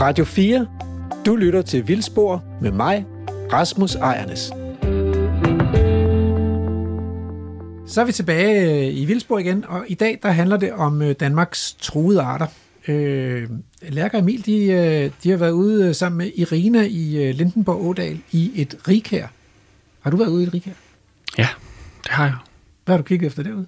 Radio 4. Du lytter til Vildspor med mig, Rasmus Ejernes. Så er vi tilbage øh, i Vildspor igen, og i dag der handler det om øh, Danmarks truede arter. Øh, Lærker Emil, de, øh, de har været ude sammen med Irina i Lindenborg Ådal i et rikær. Har du været ude i et rikær? Ja, det har jeg. Hvad har du kigget efter derude?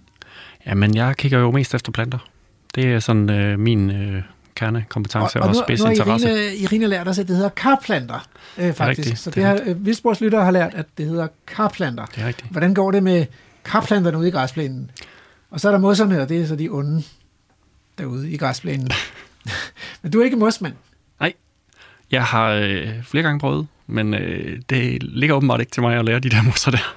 Jamen, jeg kigger jo mest efter planter. Det er sådan øh, min øh, kernekompetence og, og, og spidsinteresse. Nu har Irina, Irina lært os, at det hedder karplanter, øh, faktisk. Det rigtigt, så det, det har, øh, Vildsportslyttere har lært, at det hedder karplanter. Det er rigtigt. Hvordan går det med karplanterne ude i græsplænen? Og så er der mosserne, og det er så de onde derude i græsplænen. men du er ikke mosmand? Nej. Jeg har øh, flere gange prøvet, men øh, det ligger åbenbart ikke til mig at lære de der mosser der.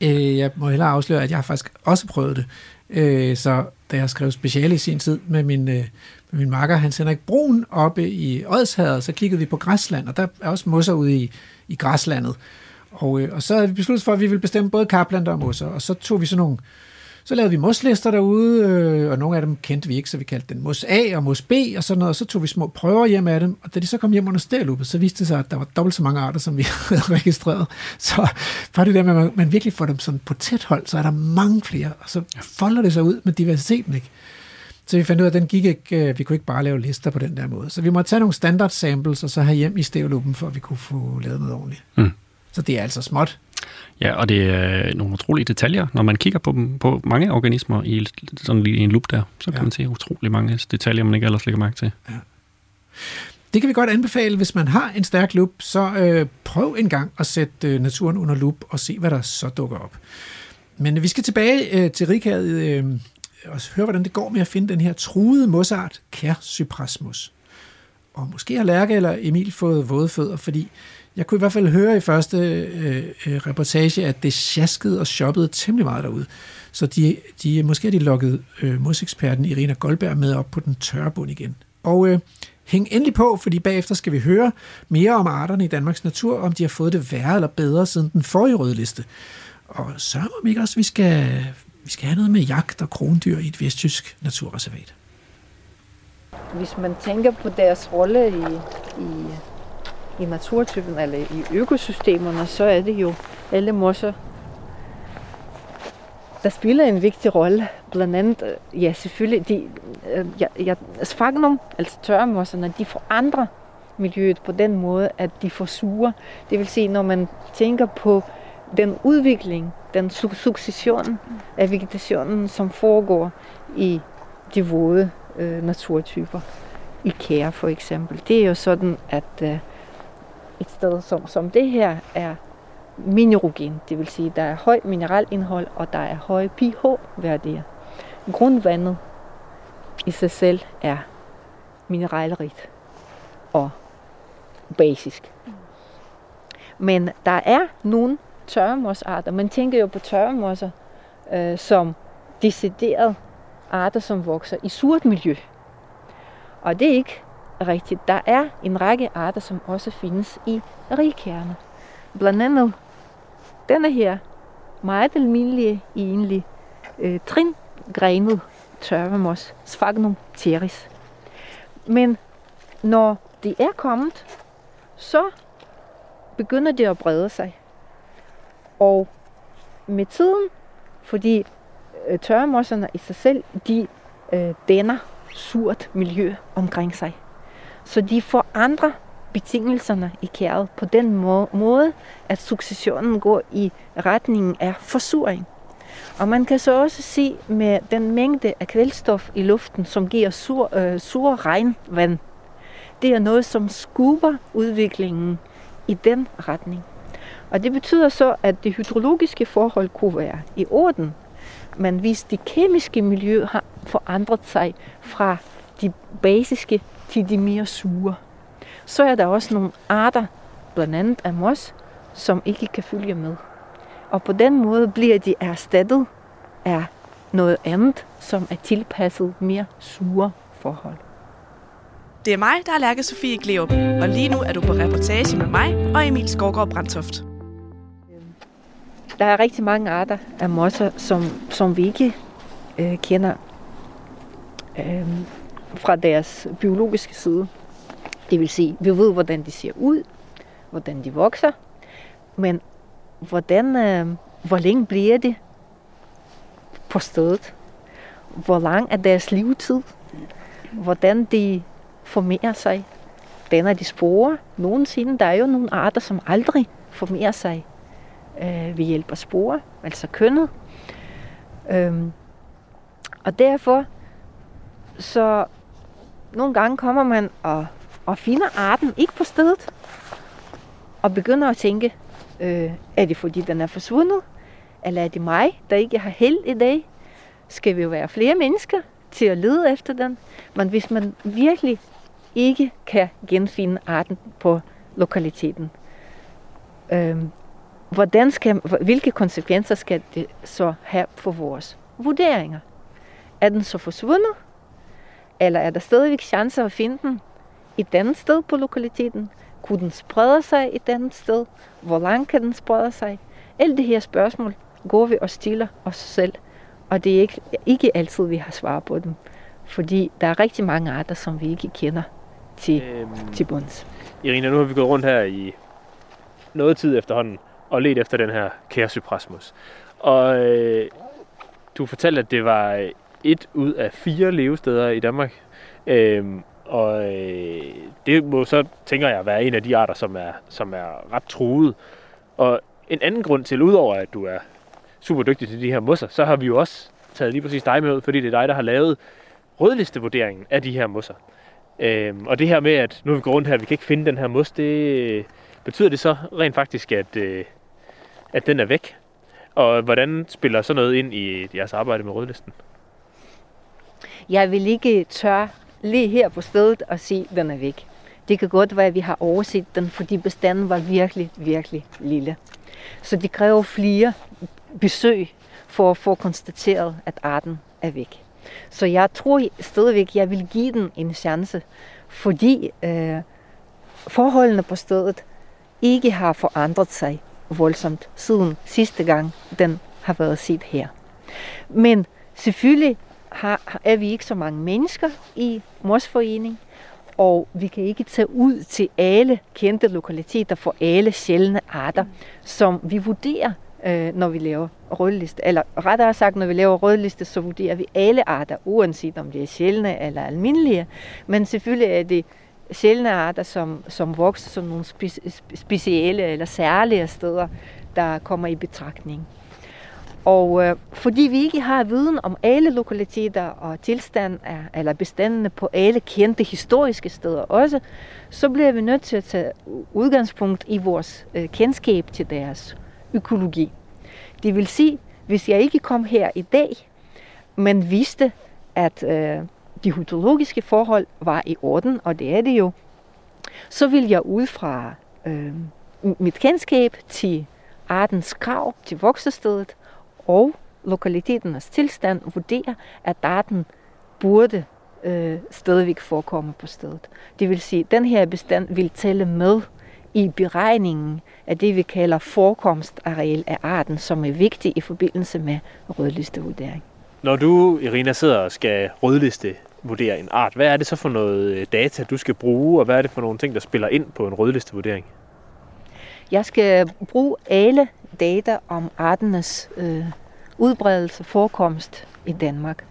Øh, jeg må hellere afsløre, at jeg har faktisk også prøvet det. Øh, så da jeg skrev speciale i sin tid med min, øh, min makker Hans Henrik Brun oppe i Odshavet, så kiggede vi på græsland, og der er også mosser ude i, i græslandet. Og, øh, og så havde vi besluttet for, at vi ville bestemme både karplanter og mosser, og så tog vi sådan nogle så lavede vi moslister derude, øh, og nogle af dem kendte vi ikke, så vi kaldte den mos A og mos B og sådan noget, og så tog vi små prøver hjem af dem, og da de så kom hjem under stærlupet, så viste det sig, at der var dobbelt så mange arter, som vi havde registreret. Så for det der med, at man, man virkelig får dem sådan på tæt hold, så er der mange flere, og så folder det sig ud med diversiteten, ikke? Så vi fandt ud af, at den gik ikke, øh, vi kunne ikke bare lave lister på den der måde. Så vi måtte tage nogle standard samples, og så have hjem i stævluppen, for at vi kunne få lavet noget ordentligt. Mm. Så det er altså småt. Ja, og det er nogle utrolige detaljer. Når man kigger på, dem, på mange organismer i, sådan i en loop der, så kan ja. man se utrolig mange detaljer, man ikke ellers lægger mærke til. Ja. Det kan vi godt anbefale, hvis man har en stærk loop, så øh, prøv en gang at sætte øh, naturen under loop og se, hvad der så dukker op. Men vi skal tilbage øh, til Rikad øh, Øh, og høre, hvordan det går med at finde den her truede mosart, Kærcyprasmus. Og måske har Lærke eller Emil fået våde fødder, fordi jeg kunne i hvert fald høre i første øh, øh, reportage, at det sjaskede og shoppede temmelig meget derude. Så de, de, måske har de lukket øh, moseksperten Irina Goldberg med op på den tørre bund igen. Og øh, hæng endelig på, fordi bagefter skal vi høre mere om arterne i Danmarks natur, om de har fået det værre eller bedre siden den forrige rødliste. Og så om ikke også, vi skal, vi skal have noget med jagt og krondyr i et vesttysk naturreservat. Hvis man tænker på deres rolle i, i i naturtypen eller i økosystemerne, så er det jo alle mosser, der spiller en vigtig rolle. Blandt andet, øh, ja selvfølgelig, de, øh, ja, ja, sphagnum, altså tørremosserne, de forandrer miljøet på den måde, at de får sure. Det vil sige, når man tænker på den udvikling, den succession af vegetationen, som foregår i de våde øh, naturtyper. I kære for eksempel. Det er jo sådan, at øh, et sted som, som det her er minerogen, det vil sige, der er høj mineralindhold, og der er høje pH-værdier. Grundvandet i sig selv er mineralrigt og basisk. Men der er nogle tørremossarter. Man tænker jo på tørremosser øh, som deciderede arter, som vokser i surt miljø. Og det er ikke rigtigt. Der er en række arter, som også findes i rigkærne. Blandt andet denne her meget almindelige, egentlig øh, tringrenet tørvemos, Sphagnum teris. Men når det er kommet, så begynder det at brede sig. Og med tiden, fordi øh, tørremosserne i sig selv, de øh, danner surt miljø omkring sig. Så de forandrer betingelserne i kæret på den måde, at successionen går i retningen af forsuring. Og man kan så også se med den mængde af kvælstof i luften, som giver sur, øh, sur regnvand. Det er noget, som skubber udviklingen i den retning. Og det betyder så, at det hydrologiske forhold kunne være i orden, men hvis det kemiske miljø har forandret sig fra de basiske til de mere sure. Så er der også nogle arter, blandt andet af mos, som ikke kan følge med. Og på den måde bliver de erstattet af noget andet, som er tilpasset mere sure forhold. Det er mig, der er Lærke Sofie Gleup, og lige nu er du på reportage med mig og Emil Skovgaard Brandtoft. Der er rigtig mange arter af mosser, som, som vi ikke øh, kender. Øh, fra deres biologiske side. Det vil sige, vi ved, hvordan de ser ud, hvordan de vokser, men hvordan, øh, hvor længe bliver de på stedet? Hvor lang er deres levetid? Hvordan de formerer sig? Danner de sporer nogensinde? Der er jo nogle arter, som aldrig formerer sig øh, ved hjælp af sporer, altså kønnet. Øhm, og derfor, så nogle gange kommer man og, og finder arten ikke på stedet, og begynder at tænke, øh, er det fordi den er forsvundet? Eller er det mig, der ikke har held i dag? Skal vi jo være flere mennesker til at lede efter den? Men hvis man virkelig ikke kan genfinde arten på lokaliteten, øh, hvordan skal, hvilke konsekvenser skal det så have for vores vurderinger? Er den så forsvundet? Eller er der stadigvæk chancer at finde den et andet sted på lokaliteten? Kunne den sprede sig et andet sted? Hvor langt kan den sprede sig? Alle de her spørgsmål går vi og stiller os selv. Og det er ikke, ikke altid, vi har svar på dem. Fordi der er rigtig mange arter, som vi ikke kender til, øhm, til bunds. Irina, nu har vi gået rundt her i noget tid efterhånden og let efter den her kærsyprasmus. Og øh, du fortalte, at det var øh, et ud af fire levesteder i Danmark. Øh, og øh, det må så, tænker jeg, være en af de arter, som er, som er ret truet. Og en anden grund til, udover at du er super dygtig til de her mosser, så har vi jo også taget lige præcis dig med ud, fordi det er dig, der har lavet rødlistevurderingen af de her mosser. Øhm, og det her med, at nu er vi går rundt her, vi kan ikke finde den her mos, det øh, betyder det så rent faktisk, at, øh, at den er væk? Og hvordan spiller så noget ind i jeres arbejde med rødlisten? Jeg vil ikke tør lige her på stedet og sige, at den er væk. Det kan godt være, at vi har overset den, fordi bestanden var virkelig, virkelig lille. Så det kræver flere besøg for at få konstateret, at arten er væk. Så jeg tror stadigvæk, at jeg vil give den en chance, fordi øh, forholdene på stedet ikke har forandret sig voldsomt siden sidste gang, den har været set her. Men selvfølgelig har, er vi ikke så mange mennesker i Morsforening, og vi kan ikke tage ud til alle kendte lokaliteter for alle sjældne arter, som vi vurderer, øh, når vi laver rødliste. Eller rettere sagt, når vi laver rødliste, så vurderer vi alle arter, uanset om de er sjældne eller almindelige. Men selvfølgelig er det sjældne arter, som, som vokser som nogle spe- specielle eller særlige steder, der kommer i betragtning. Og øh, fordi vi ikke har viden om alle lokaliteter og tilstand af, eller bestandene på alle kendte historiske steder også, så bliver vi nødt til at tage udgangspunkt i vores øh, kendskab til deres økologi. Det vil sige, hvis jeg ikke kom her i dag, men vidste, at øh, de hydrologiske forhold var i orden, og det er det jo, så vil jeg ud fra øh, mit kendskab til artens krav til voksestedet og lokaliteternes tilstand vurdere, at arten burde øh, stadigvæk forekomme på stedet. Det vil sige, at den her bestand vil tælle med i beregningen af det, vi kalder forekomstareal af arten, som er vigtig i forbindelse med rødlistevurdering. Når du, Irina, sidder og skal rødliste vurdere en art, hvad er det så for noget øh, data, du skal bruge, og hvad er det for nogle ting, der spiller ind på en rødlistevurdering? Jeg skal bruge alle data om arternes øh, udbredelse forekomst i Danmark.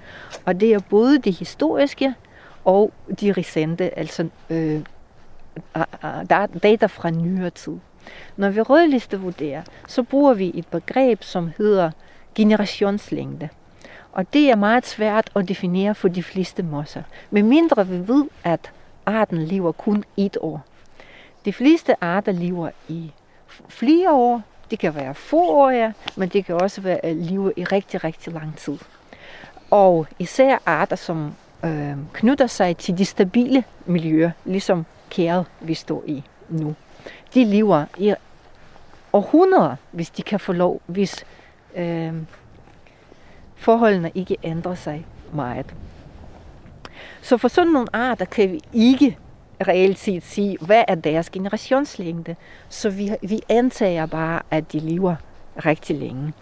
Og det er både de historiske og de recente, altså øh, data fra nyere tid. Når vi rødlistevurderer, så bruger vi et begreb, som hedder generationslængde. Og det er meget svært at definere for de fleste mosser. Med mindre vi ved, at arten lever kun et år. De fleste arter lever i flere år. Det kan være få år, ja, men det kan også være at leve i rigtig, rigtig lang tid. Og især arter, som øh, knytter sig til de stabile miljøer, ligesom kæret, vi står i nu. De lever i århundreder, hvis de kan få lov, hvis øh, forholdene ikke ændrer sig meget. Så for sådan nogle arter kan vi ikke reelt set sige, hvad er deres generationslængde. Så vi, vi antager bare, at de lever rigtig længe.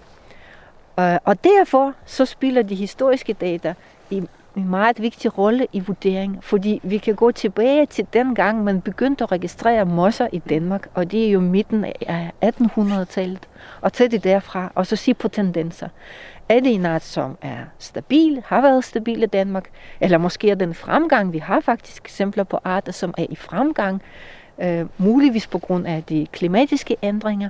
Og derfor så spiller de historiske data i en meget vigtig rolle i vurdering, fordi vi kan gå tilbage til den gang, man begyndte at registrere mosser i Danmark, og det er jo midten af 1800-tallet, og tage det derfra, og så se på tendenser. Er det en art, som er stabil, har været stabil i Danmark, eller måske er den fremgang, vi har faktisk eksempler på arter, som er i fremgang, øh, muligvis på grund af de klimatiske ændringer.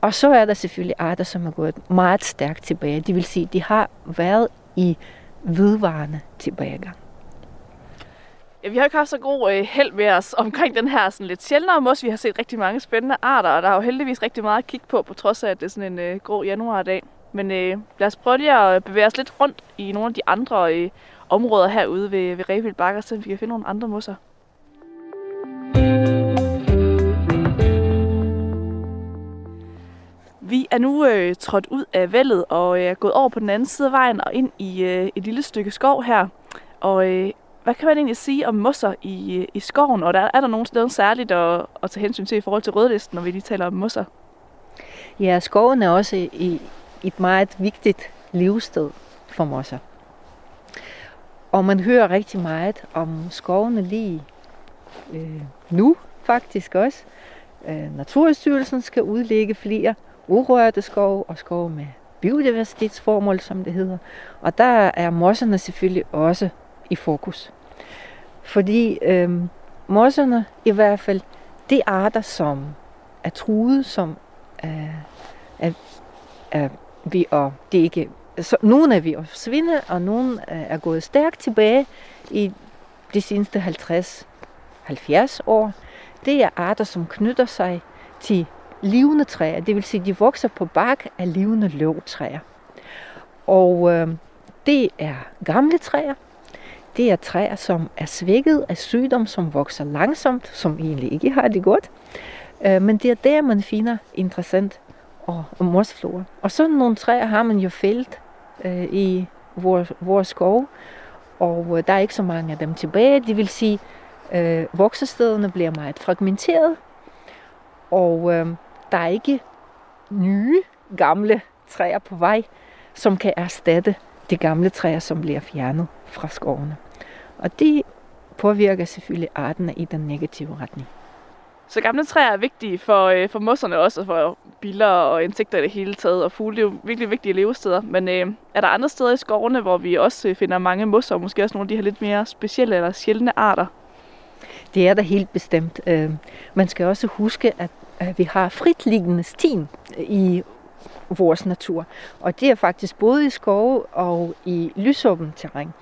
Og så er der selvfølgelig arter, som er gået meget stærkt tilbage. Det vil sige, de har været i vedvarende tilbagegang. Ja, vi har ikke haft så god øh, held med os omkring den her sådan lidt sjældnere mos. Vi har set rigtig mange spændende arter, og der er jo heldigvis rigtig meget at kigge på, på trods af, at det er sådan en øh, grå januardag. Men øh, lad os prøve lige at bevæge os lidt rundt i nogle af de andre øh, områder herude ved, ved Revild Bakker, så vi kan finde nogle andre mosser. Vi er nu øh, trådt ud af vældet og øh, er gået over på den anden side af vejen og ind i øh, et lille stykke skov her. Og øh, hvad kan man egentlig sige om mosser i, øh, i skoven? Og der, er der nogen steder særligt at, at tage hensyn til i forhold til rødlisten, når vi lige taler om mosser? Ja, skoven er også i et meget vigtigt levested for mosser. Og man hører rigtig meget om skovene lige øh, nu faktisk også. Øh, Naturstyrelsen skal udlægge flere urørte skov og skov med biodiversitetsformål, som det hedder. Og der er mosserne selvfølgelig også i fokus. Fordi øh, mosserne i hvert fald, det arter, som er truet, som er, er, er ved at, det ikke, så nogle er ved at forsvinde, og nogle er gået stærkt tilbage i de seneste 50-70 år. Det er arter, som knytter sig til levende træer, det vil sige, de vokser på bark af levende løvtræer. Og øh, det er gamle træer, det er træer, som er svækket af sygdom, som vokser langsomt, som egentlig ikke har det godt. Øh, men det er der, man finder interessant og, og morsflora. Og sådan nogle træer har man jo fældt øh, i vores, vores skov, og øh, der er ikke så mange af dem tilbage. Det vil sige, øh, voksestederne bliver meget fragmenteret, og øh, der er ikke nye, gamle træer på vej, som kan erstatte de gamle træer, som bliver fjernet fra skovene. Og det påvirker selvfølgelig arterne i den negative retning. Så gamle træer er vigtige for, øh, for mosserne også, og for biller og insekter i det hele taget, og fugle. Det er jo virkelig vigtige levesteder. Men øh, er der andre steder i skovene, hvor vi også øh, finder mange mosser, og måske også nogle af de her lidt mere specielle eller sjældne arter? Det er der helt bestemt. Øh, man skal også huske, at vi har fritliggende stien øh, i vores natur. Og det er faktisk både i skove og i lysåbent terræn.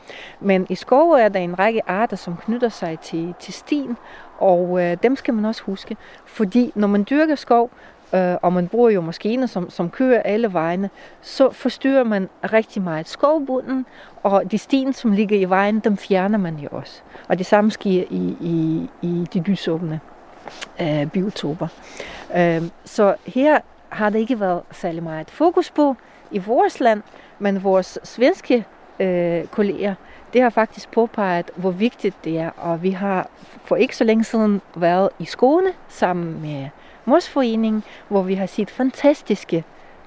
Men i skove er der en række arter, som knytter sig til, til stien, og øh, dem skal man også huske. Fordi når man dyrker skov, øh, og man bruger jo maskiner, som, som kører alle vejene, så forstyrrer man rigtig meget skovbunden, og de sten, som ligger i vejen, dem fjerner man jo også. Og det samme sker i, i, i de lysåbne øh, biotoper. Øh, så her har der ikke været særlig meget fokus på i vores land, men vores svenske øh, kolleger, det har faktisk påpeget, hvor vigtigt det er, og vi har for ikke så længe siden været i Skåne sammen med Morsforeningen, hvor vi har set fantastiske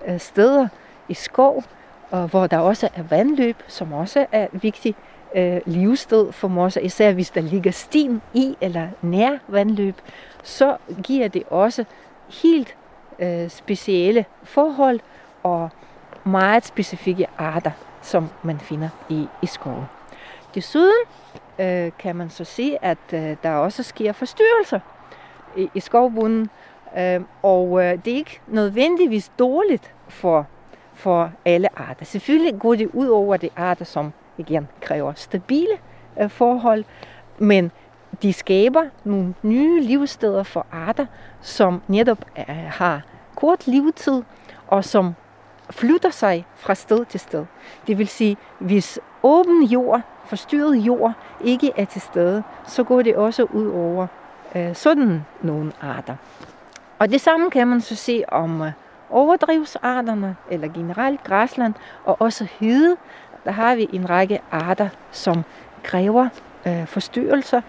øh, steder i skov, og hvor der også er vandløb, som også er vigtigt øh, livssted for mosser, især hvis der ligger sten i eller nær vandløb, så giver det også helt øh, specielle forhold og meget specifikke arter, som man finder i, i skoven. Desuden øh, kan man så se, at øh, der også sker forstyrrelser i, i skovbunden, øh, og øh, det er ikke nødvendigvis dårligt for, for alle arter. Selvfølgelig går det ud over de arter, som igen kræver stabile øh, forhold, men de skaber nogle nye livssteder for arter, som netop øh, har kort levetid, og som flytter sig fra sted til sted. Det vil sige, hvis åben jord, forstyrret jord, ikke er til stede, så går det også ud over øh, sådan nogle arter. Og det samme kan man så se om øh, overdrivsarterne, eller generelt græsland, og også hede. Der har vi en række arter, som kræver øh, forstyrrelser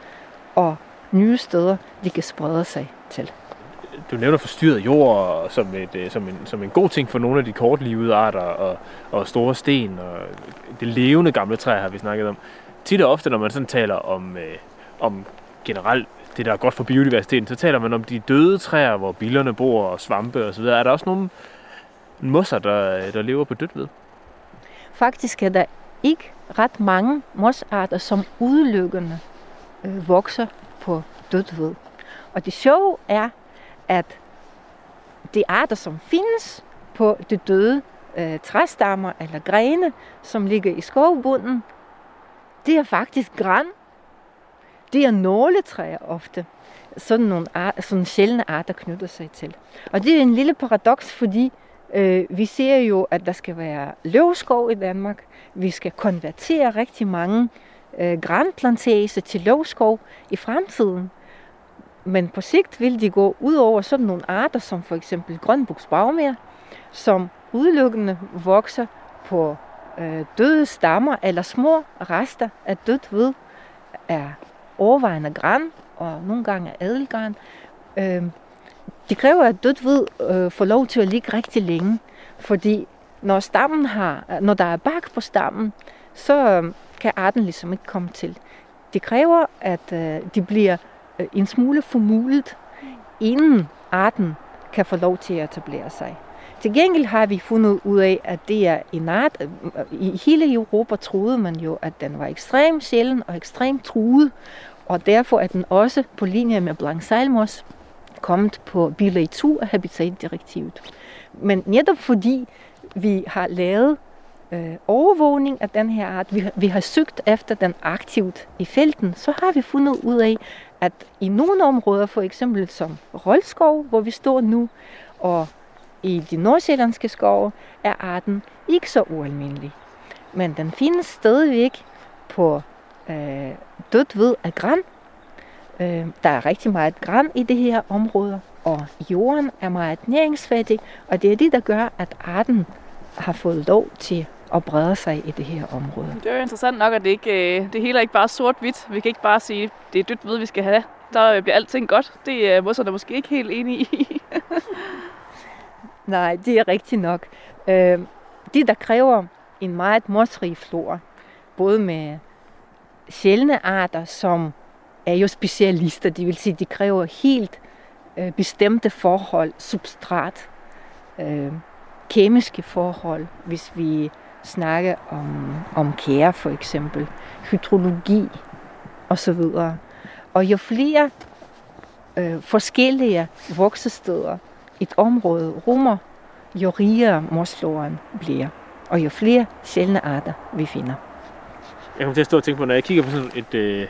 og nye steder, de kan sprede sig til du nævner forstyrret jord som, et, øh, som, en, som en god ting for nogle af de kortlivede arter og, og store sten og det levende gamle træ har vi snakket om. Tit og ofte, når man sådan taler om, øh, om generelt det, der er godt for biodiversiteten, så taler man om de døde træer, hvor billerne bor og svampe osv. Er der også nogle mosser, der, der lever på dødt ved? Faktisk er der ikke ret mange mosarter, som udelukkende øh, vokser på dødt ved. Og det sjove er, at de arter, som findes på de døde øh, træstammer eller grene, som ligger i skovbunden, det er faktisk græn. Det er nåletræer ofte. Sådan nogle art, sådan sjældne arter knytter sig til. Og det er en lille paradoks, fordi øh, vi ser jo, at der skal være løvskov i Danmark. Vi skal konvertere rigtig mange øh, grænplantage til løvskov i fremtiden. Men på sigt vil de gå ud over sådan nogle arter, som for eksempel grønbuksbagmær, som udelukkende vokser på øh, døde stammer eller små rester af dødt ved, er overvejende græn og nogle gange adelgran. Øh, det kræver, at dødt ved øh, får lov til at ligge rigtig længe, fordi når, stammen har, når der er bark på stammen, så øh, kan arten ligesom ikke komme til. Det kræver, at øh, de bliver Øh, en smule formulet, inden arten kan få lov til at etablere sig. Til gengæld har vi fundet ud af, at det er en art, øh, i hele Europa troede man jo, at den var ekstremt sjælden og ekstremt truet, og derfor er den også på linje med Blanc Salmos kommet på bilag 2 af Habitatdirektivet. Men netop fordi vi har lavet øh, overvågning af den her art, vi vi har søgt efter den aktivt i felten, så har vi fundet ud af, at i nogle områder, for eksempel som Rolskov, hvor vi står nu, og i de nordsjællandske skove, er arten ikke så ualmindelig. Men den findes stadigvæk på øh, dødt ved af græn. Øh, der er rigtig meget græn i det her område, og jorden er meget næringsfattig, og det er det, der gør, at arten har fået lov til at brede sig i det her område. Det er jo interessant nok, at det, ikke, øh, det hele er ikke bare sort-hvidt. Vi kan ikke bare sige, det er dødt ved, vi skal have. Der bliver alting godt. Det er mosserne måske ikke helt enige i. Nej, det er rigtigt nok. Øh, det, der kræver en meget morsrig flora, både med sjældne arter, som er jo specialister, det vil sige, de kræver helt øh, bestemte forhold, substrat, øh, kemiske forhold, hvis vi snakke om, om kære for eksempel, hydrologi osv. Og jo flere øh, forskellige voksesteder et område rummer, jo rigere morsfloren bliver, og jo flere sjældne arter vi finder. Jeg kommer til at stå og tænke på, når jeg kigger på sådan et, øh,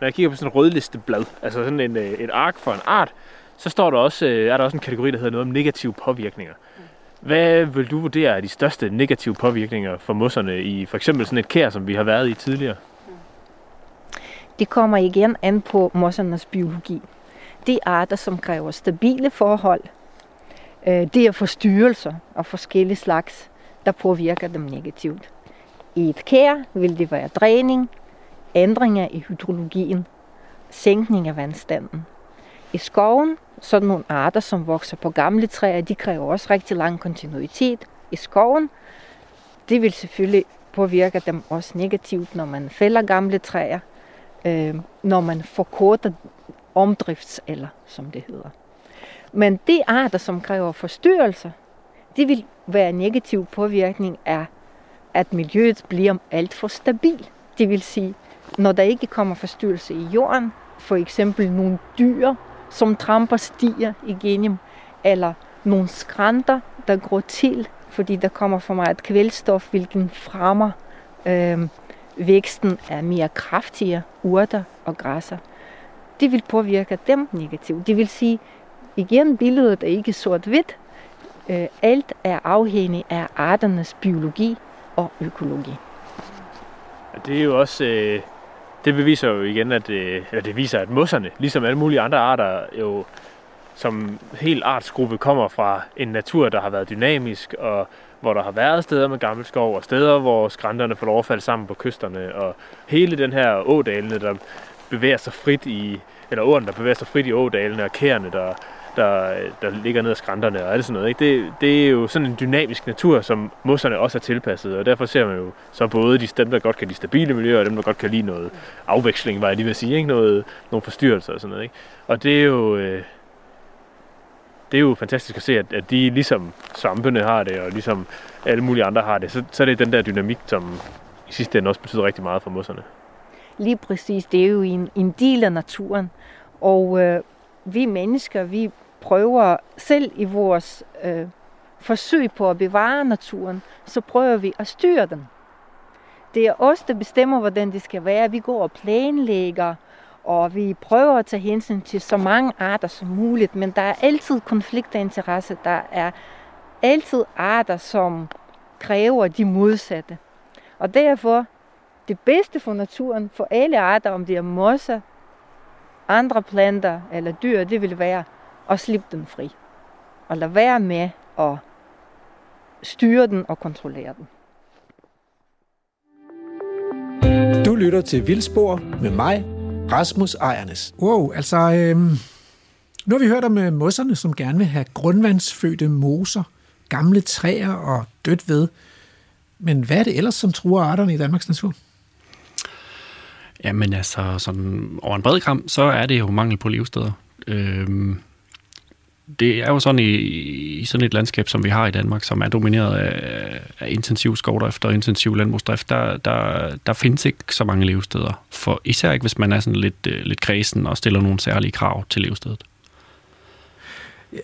når jeg kigger på sådan et rødlisteblad, altså sådan en, øh, et ark for en art, så står der også, øh, er der også en kategori, der hedder noget om negative påvirkninger. Hvad vil du vurdere er de største negative påvirkninger for mosserne i for eksempel sådan et kær, som vi har været i tidligere? Det kommer igen an på mossernes biologi. De arter, som kræver stabile forhold, øh, det er forstyrrelser og forskellige slags, der påvirker dem negativt. I et kær vil det være dræning, ændringer i hydrologien, sænkning af vandstanden. I skoven, sådan nogle arter, som vokser på gamle træer, de kræver også rigtig lang kontinuitet i skoven. Det vil selvfølgelig påvirke dem også negativt, når man fælder gamle træer, øh, når man forkorter omdriftsalder, som det hedder. Men de arter, som kræver forstyrrelser, det vil være negativ påvirkning af, at miljøet bliver alt for stabil. Det vil sige, når der ikke kommer forstyrrelse i jorden, for eksempel nogle dyr, som tramper stier igennem, eller nogle skrænter, der går til, fordi der kommer for meget kvælstof, hvilken fremmer øh, væksten af mere kraftige urter og græsser. Det vil påvirke dem negativt. Det vil sige, igen, billedet er ikke sort-hvidt. Øh, alt er afhængigt af arternes biologi og økologi. Det er jo også øh, det beviser jo igen, at øh, eller det viser, at mosserne, ligesom alle mulige andre arter, jo som helt artsgruppe kommer fra en natur, der har været dynamisk, og hvor der har været steder med gammel skov, og steder, hvor skrænterne får lov at falde sammen på kysterne, og hele den her ådalene, der bevæger sig frit i, eller åren, der bevæger sig frit i ådalene, og kærne, der, der, der ligger ned ad skrænterne og alt sådan noget. Ikke? Det, det er jo sådan en dynamisk natur, som mosserne også er tilpasset, og derfor ser man jo så både de, dem, der godt kan lide stabile miljøer, og dem, der godt kan lide noget afveksling, var jeg lige vil sige, ikke? Noget, nogle forstyrrelser og sådan noget. Ikke? Og det er jo... Øh, det er jo fantastisk at se, at, at de ligesom svampene har det, og ligesom alle mulige andre har det, så, så er det den der dynamik, som i sidste ende også betyder rigtig meget for mosserne. Lige præcis, det er jo en, en del af naturen, og øh, vi mennesker, vi prøver selv i vores øh, forsøg på at bevare naturen, så prøver vi at styre den. Det er os, der bestemmer, hvordan det skal være. Vi går og planlægger, og vi prøver at tage hensyn til så mange arter som muligt, men der er altid konflikt af interesse. Der er altid arter, som kræver de modsatte. Og derfor, det bedste for naturen, for alle arter, om det er mosser, andre planter eller dyr, det vil være at slippe den fri. Og lade være med at styre den og kontrollere den. Du lytter til Vildspor med mig, Rasmus Ejernes. Wow, altså, øh, nu har vi hørt om øh, mosserne, som gerne vil have grundvandsfødte moser, gamle træer og dødt ved. Men hvad er det ellers, som truer arterne i Danmarks natur? Jamen altså, sådan over en bred kram, så er det jo mangel på levesteder. Øhm, det er jo sådan i, i sådan et landskab, som vi har i Danmark, som er domineret af, af intensiv skovdrift og intensiv landbrugsdrift, der, der, der findes ikke så mange levesteder. For især ikke, hvis man er sådan lidt, øh, lidt kredsen og stiller nogle særlige krav til levestedet.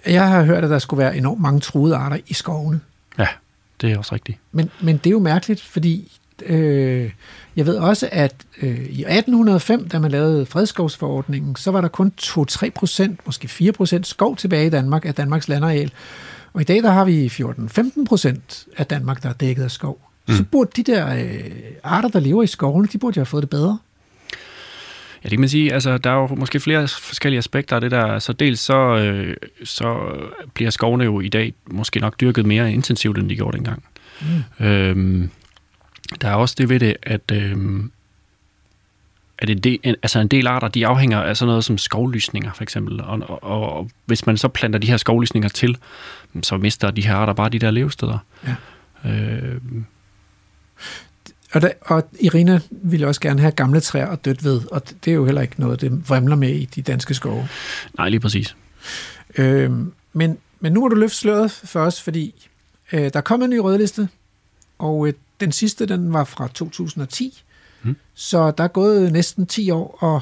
Jeg har hørt, at der skulle være enormt mange truede arter i skovene. Ja, det er også rigtigt. Men, men det er jo mærkeligt, fordi øh, jeg ved også, at øh, i 1805, da man lavede fredskovsforordningen, så var der kun 2-3 procent, måske 4 procent skov tilbage i Danmark af Danmarks landareal. Og i dag der har vi 14-15 procent af Danmark, der er dækket af skov. Mm. Så burde de der øh, arter, der lever i skovene, de burde jo have fået det bedre. Ja, det kan man sige. Altså, der er jo måske flere forskellige aspekter af det der. Så dels så, øh, så bliver skovene jo i dag måske nok dyrket mere intensivt, end de gjorde dengang. Mm. Øhm, der er også det ved det, at, øhm, at en, del, altså en del arter, de afhænger af sådan noget som skovlysninger, for eksempel. Og, og, og hvis man så planter de her skovlysninger til, så mister de her arter bare de der levesteder. Ja. Øhm, og, der, og Irina ville også gerne have gamle træer og dødt ved, og det er jo heller ikke noget, det vrimler med i de danske skove. Nej, lige præcis. Øhm, men, men nu må du løfte sløret for os, fordi øh, der kom en ny rødliste, og øh, den sidste, den var fra 2010, hmm. så der er gået næsten 10 år, og,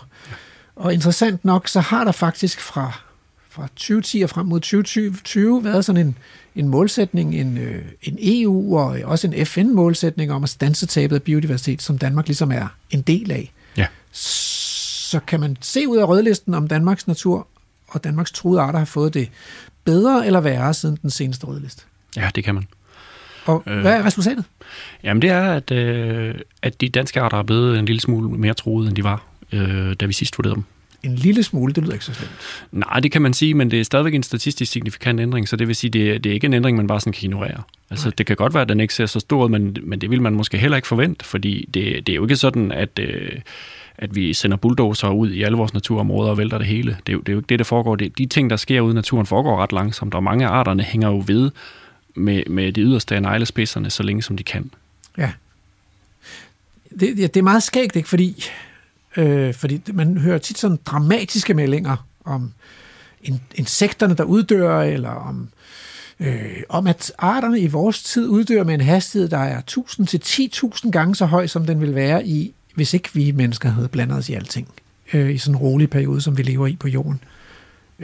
og interessant nok, så har der faktisk fra, fra 2010 og frem mod 2020 været sådan en, en målsætning, en, øh, en EU og også en FN-målsætning om at stanse tabet af biodiversitet, som Danmark ligesom er en del af. Ja. Så kan man se ud af rødlisten, om Danmarks natur og Danmarks truede arter har fået det bedre eller værre siden den seneste rødliste. Ja, det kan man. Og øh, hvad er resultatet? Jamen det er, at, øh, at de danske arter er blevet en lille smule mere truede, end de var, øh, da vi sidst vurderede dem. En lille smule, det lyder ikke så slemt. Nej, det kan man sige, men det er stadigvæk en statistisk signifikant ændring, så det vil sige, det, det er ikke en ændring, man bare sådan kan ignorere. Altså, Nej. det kan godt være, at den ikke ser så stor ud, men, men det vil man måske heller ikke forvente, fordi det, det er jo ikke sådan, at, øh, at vi sender bulldozer ud i alle vores naturområder og vælter det hele. Det er jo, det er jo ikke det, der foregår. Det, de ting, der sker ude i naturen, foregår ret langsomt, og mange af arterne hænger jo ved med, med det yderste af neglespidserne, så længe som de kan. Ja. Det, ja, det er meget skægt, ikke? Fordi, øh, fordi man hører tit sådan dramatiske meldinger om insekterne, der uddør, eller om, øh, om at arterne i vores tid uddør med en hastighed, der er 1000 til 10.000 gange så høj, som den vil være i, hvis ikke vi mennesker havde blandet os i alting, øh, i sådan en rolig periode, som vi lever i på jorden.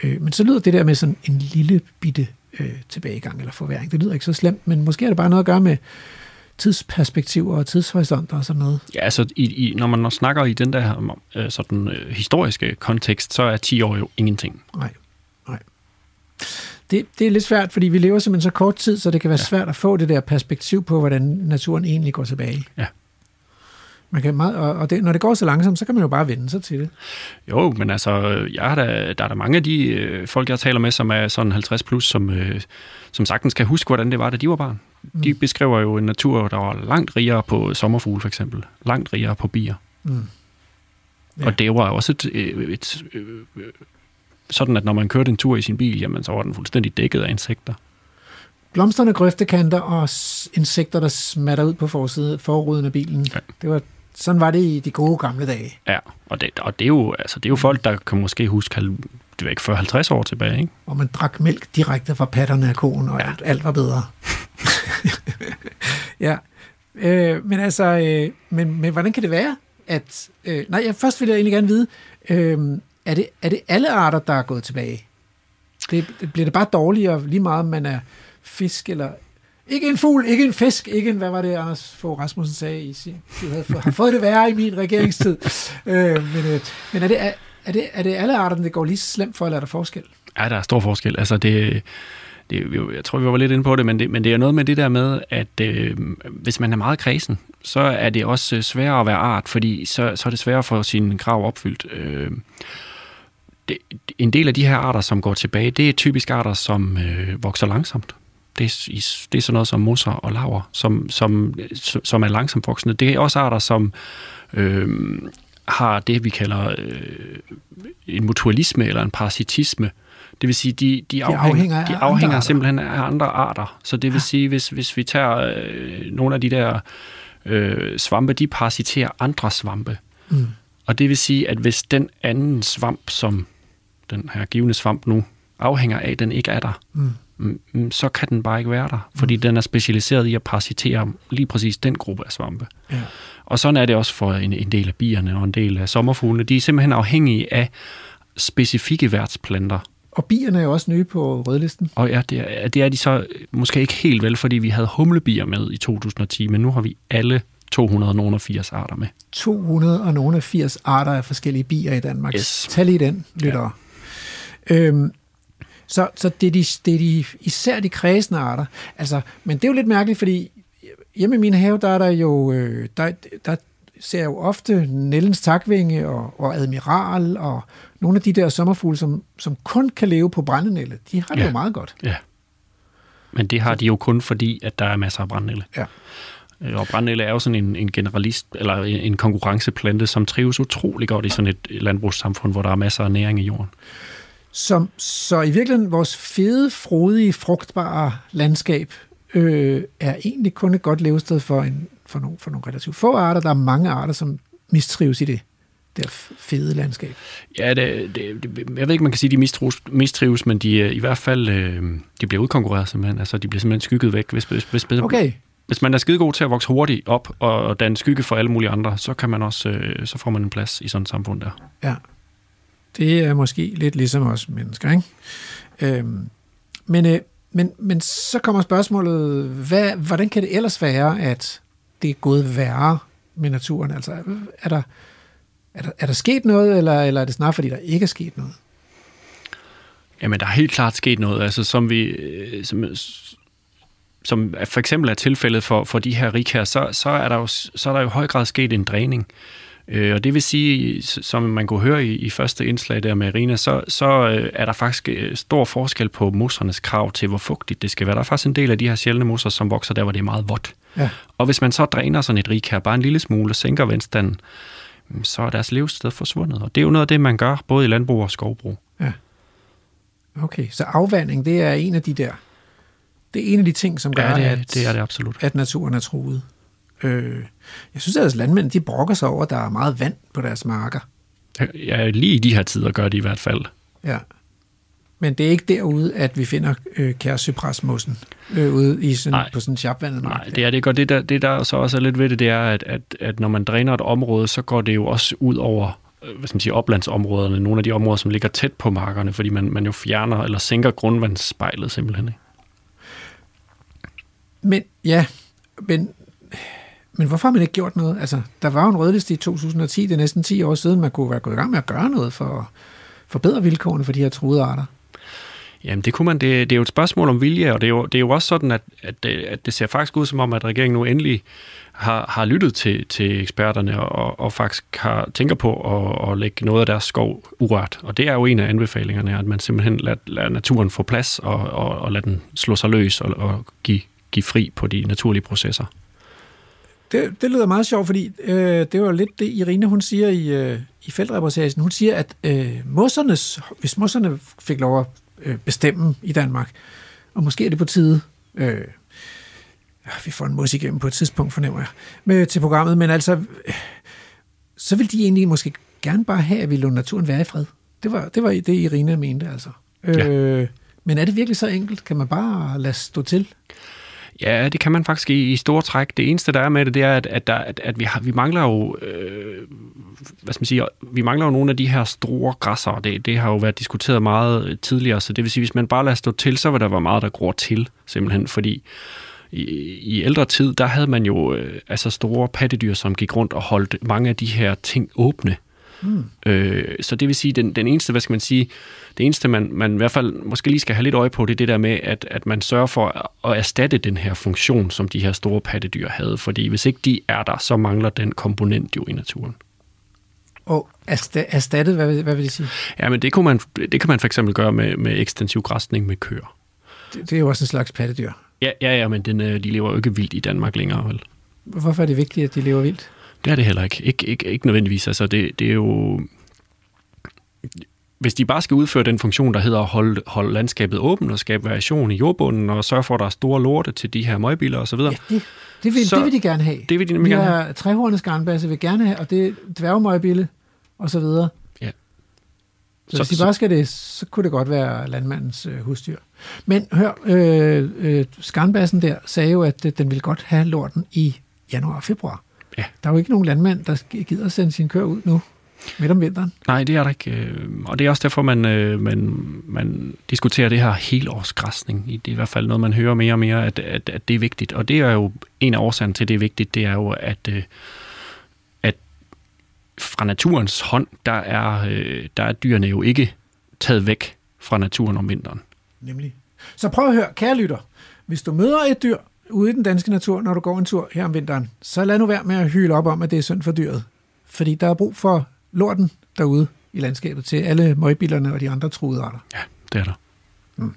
Øh, men så lyder det der med sådan en lille bitte øh, tilbagegang eller forværing. Det lyder ikke så slemt, men måske er det bare noget at gøre med tidsperspektiver og tidshorisonter og sådan noget. Ja, altså i, i, når man snakker i den der øh, sådan, øh, historiske kontekst, så er 10 år jo ingenting. Nej, nej. Det, det er lidt svært, fordi vi lever simpelthen så kort tid, så det kan være ja. svært at få det der perspektiv på, hvordan naturen egentlig går tilbage. Ja. Man kan meget, og det, når det går så langsomt, så kan man jo bare vende sig til det. Jo, men altså, jeg har da, der er der mange af de øh, folk, jeg taler med, som er sådan 50 plus, som, øh, som sagtens kan huske, hvordan det var, da de var barn. Mm. De beskriver jo en natur, der var langt rigere på sommerfugle, for eksempel. Langt rigere på bier. Mm. Ja. Og det var også et, et, et, et sådan, at når man kørte en tur i sin bil, jamen, så var den fuldstændig dækket af insekter. Blomsterne, grøftekanter og insekter, der smatter ud på forside, forruden af bilen. Ja. Det var, sådan var det i de gode gamle dage. Ja, og det, og det, er, jo, altså, det er jo folk, der kan måske huske, det var ikke 40-50 år tilbage, ikke? hvor man drak mælk direkte fra patterne af koen, og ja. alt, alt var bedre. ja, øh, men altså, øh, men, men hvordan kan det være, at... Øh, nej, jeg, først vil jeg egentlig gerne vide, øh, er, det, er det alle arter, der er gået tilbage? Det, det, bliver det bare dårligere, lige meget om man er fisk eller... Ikke en fugl, ikke en fisk, ikke en... Hvad var det, Anders Fogh Rasmussen sagde i. Du havde fået, har fået det værre i min regeringstid. øh, men øh, men er, det, er, er, det, er det alle arterne, det går lige slemt for, eller er der forskel? Ja, der er stor forskel. Altså, det, det, jeg tror, vi var lidt inde på det, men det, men det er noget med det der med, at øh, hvis man er meget kredsen, så er det også øh, sværere at være art, fordi så, så er det sværere at få sin krav opfyldt. Øh, det, en del af de her arter, som går tilbage, det er typisk arter, som øh, vokser langsomt. Det er, det er sådan noget som mosser og laver, som, som, som er langsomt voksende. Det er også arter, som øh, har det, vi kalder øh, en mutualisme eller en parasitisme. Det vil sige, de, de afhænger, afhænger af de andre afhænger arter. simpelthen af andre arter. Så det vil sige, hvis, hvis vi tager øh, nogle af de der øh, svampe, de parasiterer andre svampe. Mm. Og det vil sige, at hvis den anden svamp, som den her givende svamp nu afhænger af, den ikke er der, Mm. Mm, mm, så kan den bare ikke være der, fordi den er specialiseret i at parasitere lige præcis den gruppe af svampe. Ja. Og sådan er det også for en, en del af bierne og en del af sommerfuglene. De er simpelthen afhængige af specifikke værtsplanter. Og bierne er jo også nye på rødlisten. Og ja, det er, det er de så måske ikke helt vel, fordi vi havde humlebier med i 2010, men nu har vi alle 280 arter med. 280 arter af forskellige bier i Danmark. Yes. Tag lige den, lyttere. Ja. Øhm, så, så det, er de, det er de, især de kredsende arter. Altså, men det er jo lidt mærkeligt, fordi hjemme i min have, der er der jo, øh, der, der ser jeg jo ofte Nellens takvinge og, og admiral og nogle af de der sommerfugle, som, som kun kan leve på brændenælde. De har det Ja. jo meget godt. Ja. Men det har de jo kun fordi, at der er masser af brændnælle. Ja. Øh, Og brændnælle er jo sådan en, en generalist, eller en en konkurrenceplante, som trives utrolig godt i sådan et landbrugssamfund, hvor der er masser af næring i jorden. Som, så i virkeligheden, vores fede, frodige, frugtbare landskab øh, er egentlig kun et godt levested for, en, for, nogle, for nogle relativt få arter. Der er mange arter, som mistrives i det der fede landskab. Ja, det, det, det, jeg ved ikke, man kan sige, at de mistrives, mistrives men de er i hvert fald øh, de bliver udkonkurreret simpelthen. Altså, de bliver simpelthen skygget væk. Hvis, hvis, hvis, Okay, hvis man er skide god til at vokse hurtigt op og, og danne skygge for alle mulige andre, så kan man også, øh, så får man en plads i sådan et samfund der. ja. Det er måske lidt ligesom os mennesker, ikke? Øhm, men, øh, men, men så kommer spørgsmålet, hvad, hvordan kan det ellers være, at det er gået værre med naturen? Altså, er der, er der, er der sket noget, eller, eller er det snart, fordi der ikke er sket noget? Jamen, der er helt klart sket noget, altså som vi, øh, som, som for eksempel er tilfældet for, for de her rig her, så, så, er der jo, så er der jo i høj grad sket en dræning. Øh, og det vil sige, som man kunne høre i, i første indslag der med Irina, så, så øh, er der faktisk øh, stor forskel på mossernes krav til, hvor fugtigt det skal være. Der er faktisk en del af de her sjældne mosser, som vokser der, hvor det er meget vådt. Ja. Og hvis man så dræner sådan et rig her bare en lille smule og sænker vandstanden, mm, så er deres levested forsvundet. Og det er jo noget af det, man gør både i landbrug og skovbrug. Okay, så afvanding, det er en af de der, det er en af de ting, som gør, Ja, det, er- at, det er det absolut. at naturen er truet. Øh, jeg synes, at landmænd, de brokker sig over, at der er meget vand på deres marker. Ja, lige i de her tider gør de i hvert fald. Ja. Men det er ikke derude, at vi finder øh, kærsyprasmossen øh, ude i sådan, Nej. på sådan en chapvandet mark. Nej, det er det godt. Det der, det der så også er lidt ved det, det er, at, at, at når man dræner et område, så går det jo også ud over øh, hvad skal man sige, oplandsområderne, nogle af de områder, som ligger tæt på markerne, fordi man, man jo fjerner eller sænker grundvandsspejlet simpelthen. Ikke? Men ja, men, men hvorfor har man ikke gjort noget? Altså, der var jo en rødliste i 2010, det er næsten 10 år siden, man kunne være gået i gang med at gøre noget for at forbedre vilkårene for de her truede arter. Jamen det kunne man, det, det er jo et spørgsmål om vilje, og det er jo, det er jo også sådan, at, at, det, at det ser faktisk ud som om, at regeringen nu endelig har, har lyttet til, til eksperterne og, og faktisk har, tænker på at, at lægge noget af deres skov urørt. Og det er jo en af anbefalingerne, at man simpelthen lader, lader naturen få plads og, og, og lader den slå sig løs og, og give, give fri på de naturlige processer det, det lyder meget sjovt, fordi øh, det var lidt det, Irene hun siger i, øh, i feltreportagen. Hun siger, at øh, mossernes, hvis mosserne fik lov at øh, bestemme i Danmark, og måske er det på tide, øh, ja, vi får en mos igennem på et tidspunkt, fornemmer jeg, med, til programmet, men altså, øh, så vil de egentlig måske gerne bare have, at vi lå naturen være i fred. Det var det, var det Irene mente, altså. Øh, Men er det virkelig så enkelt? Kan man bare lade stå til? Ja, det kan man faktisk i, i store træk. Det eneste, der er med det, det er, at, at, der, at, at vi, har, vi mangler jo, øh, hvad skal man sige, vi mangler jo nogle af de her store græsser. Det, det har jo været diskuteret meget tidligere, så det vil sige, hvis man bare lader stå til, så vil der være meget, der gror til, simpelthen, fordi i, i ældre tid, der havde man jo øh, altså store pattedyr, som gik rundt og holdt mange af de her ting åbne. Mm. Øh, så det vil sige, den, den eneste, hvad skal man sige, det eneste, man, man i hvert fald måske lige skal have lidt øje på, det er det der med, at, at man sørger for at erstatte den her funktion, som de her store pattedyr havde. Fordi hvis ikke de er der, så mangler den komponent jo i naturen. Og erstattet, hvad vil, hvad vil det sige? Ja, men det, kunne man, det kan man for eksempel gøre med, med ekstensiv græsning med køer. Det, det er jo også en slags pattedyr. Ja, ja, ja men den, øh, de lever jo ikke vildt i Danmark længere, vel? Hvorfor er det vigtigt, at de lever vildt? Det er det heller ikke. Ikke, ikke, ikke nødvendigvis. Altså, det, det er jo... Hvis de bare skal udføre den funktion, der hedder at holde, holde landskabet åbent og skabe variation i jordbunden og sørge for, at der er store lorte til de her møgbiler osv., ja, det, det, vil, så, det vil de gerne have. Det vil de nemlig gerne have. Træhornets garnbasse vil gerne have, og det er dværgemøgbille og så videre. Ja. Så, så hvis de bare skal det, så kunne det godt være landmandens øh, husdyr. Men hør, øh, øh, skarnbassen der sagde jo, at øh, den ville godt have lorten i januar og februar. Ja. Der er jo ikke nogen landmand, der gider sende sin kør ud nu, midt om vinteren. Nej, det er der ikke. øh, Og det er også derfor, man, øh, man, man diskuterer det her helårsgræsning. Det er i hvert fald noget, man hører mere og mere, at, at, at det er vigtigt. Og det er jo en af årsagerne til, at det er vigtigt, det er jo, at, øh, at fra naturens hånd, der er, der er dyrene jo ikke taget væk fra naturen om vinteren. Nemlig. Så prøv at høre, kære lytter. Hvis du møder et dyr, ude i den danske natur, når du går en tur her om vinteren, så lad nu være med at hyle op om, at det er synd for dyret. Fordi der er brug for lorten derude i landskabet til alle møgbilerne og de andre truede arter. Ja, det er der. Mm.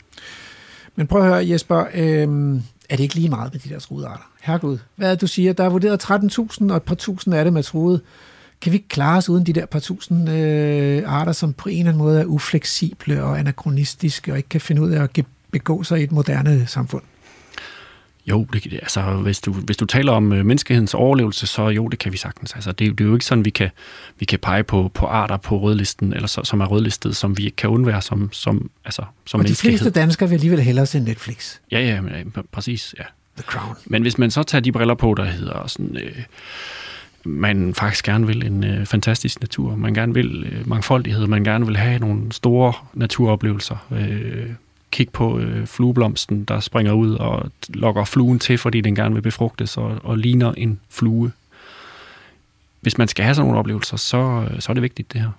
Men prøv at høre, Jesper, øhm, er det ikke lige meget med de der truede arter? Herregud, hvad det, du siger? Der er vurderet 13.000, og et par tusind af dem er truet. Kan vi ikke klare os uden de der par tusind øh, arter, som på en eller anden måde er ufleksible og anakronistiske og ikke kan finde ud af at begå sig i et moderne samfund? Jo, det, altså, hvis, du, hvis du taler om øh, menneskehedens overlevelse, så jo, det kan vi sagtens. Altså, det, det er jo ikke sådan, vi kan, vi kan pege på, på arter på rødlisten, eller så, som er rødlistet, som vi ikke kan undvære som, som, altså, som Og de fleste danskere vil alligevel hellere se Netflix. Ja, ja, men, øh, præcis, ja. The Crown. Men hvis man så tager de briller på, der hedder sådan... Øh, man faktisk gerne vil en øh, fantastisk natur, man gerne vil øh, mangfoldighed, man gerne vil have nogle store naturoplevelser, øh, kigge på øh, flueblomsten, der springer ud og lokker fluen til, fordi den gerne vil befrugtes og, og ligner en flue. Hvis man skal have sådan nogle oplevelser, så, så er det vigtigt, det her.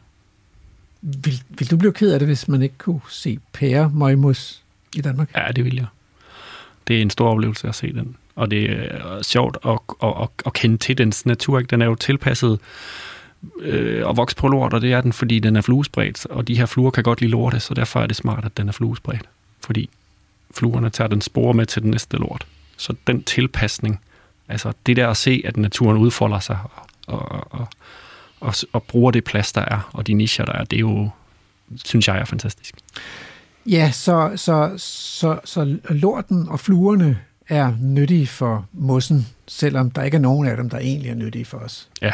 Vil, vil du blive ked af det, hvis man ikke kunne se pære møgmus i Danmark? Ja, det vil jeg. Det er en stor oplevelse at se den. Og det er sjovt at, at, at, at kende til dens natur. Den er jo tilpasset øh, at vokse på lort, og det er den, fordi den er fluespredt, og de her fluer kan godt lide lorte, så derfor er det smart, at den er fluespredt fordi fluerne tager den spore med til den næste lort. Så den tilpasning, altså det der at se, at naturen udfolder sig og, og, og, og, og bruger det plads, der er, og de nischer, der er, det er jo, synes jeg er fantastisk. Ja, så, så, så, så lorten og fluerne er nyttige for mossen, selvom der ikke er nogen af dem, der egentlig er nyttige for os. Ja.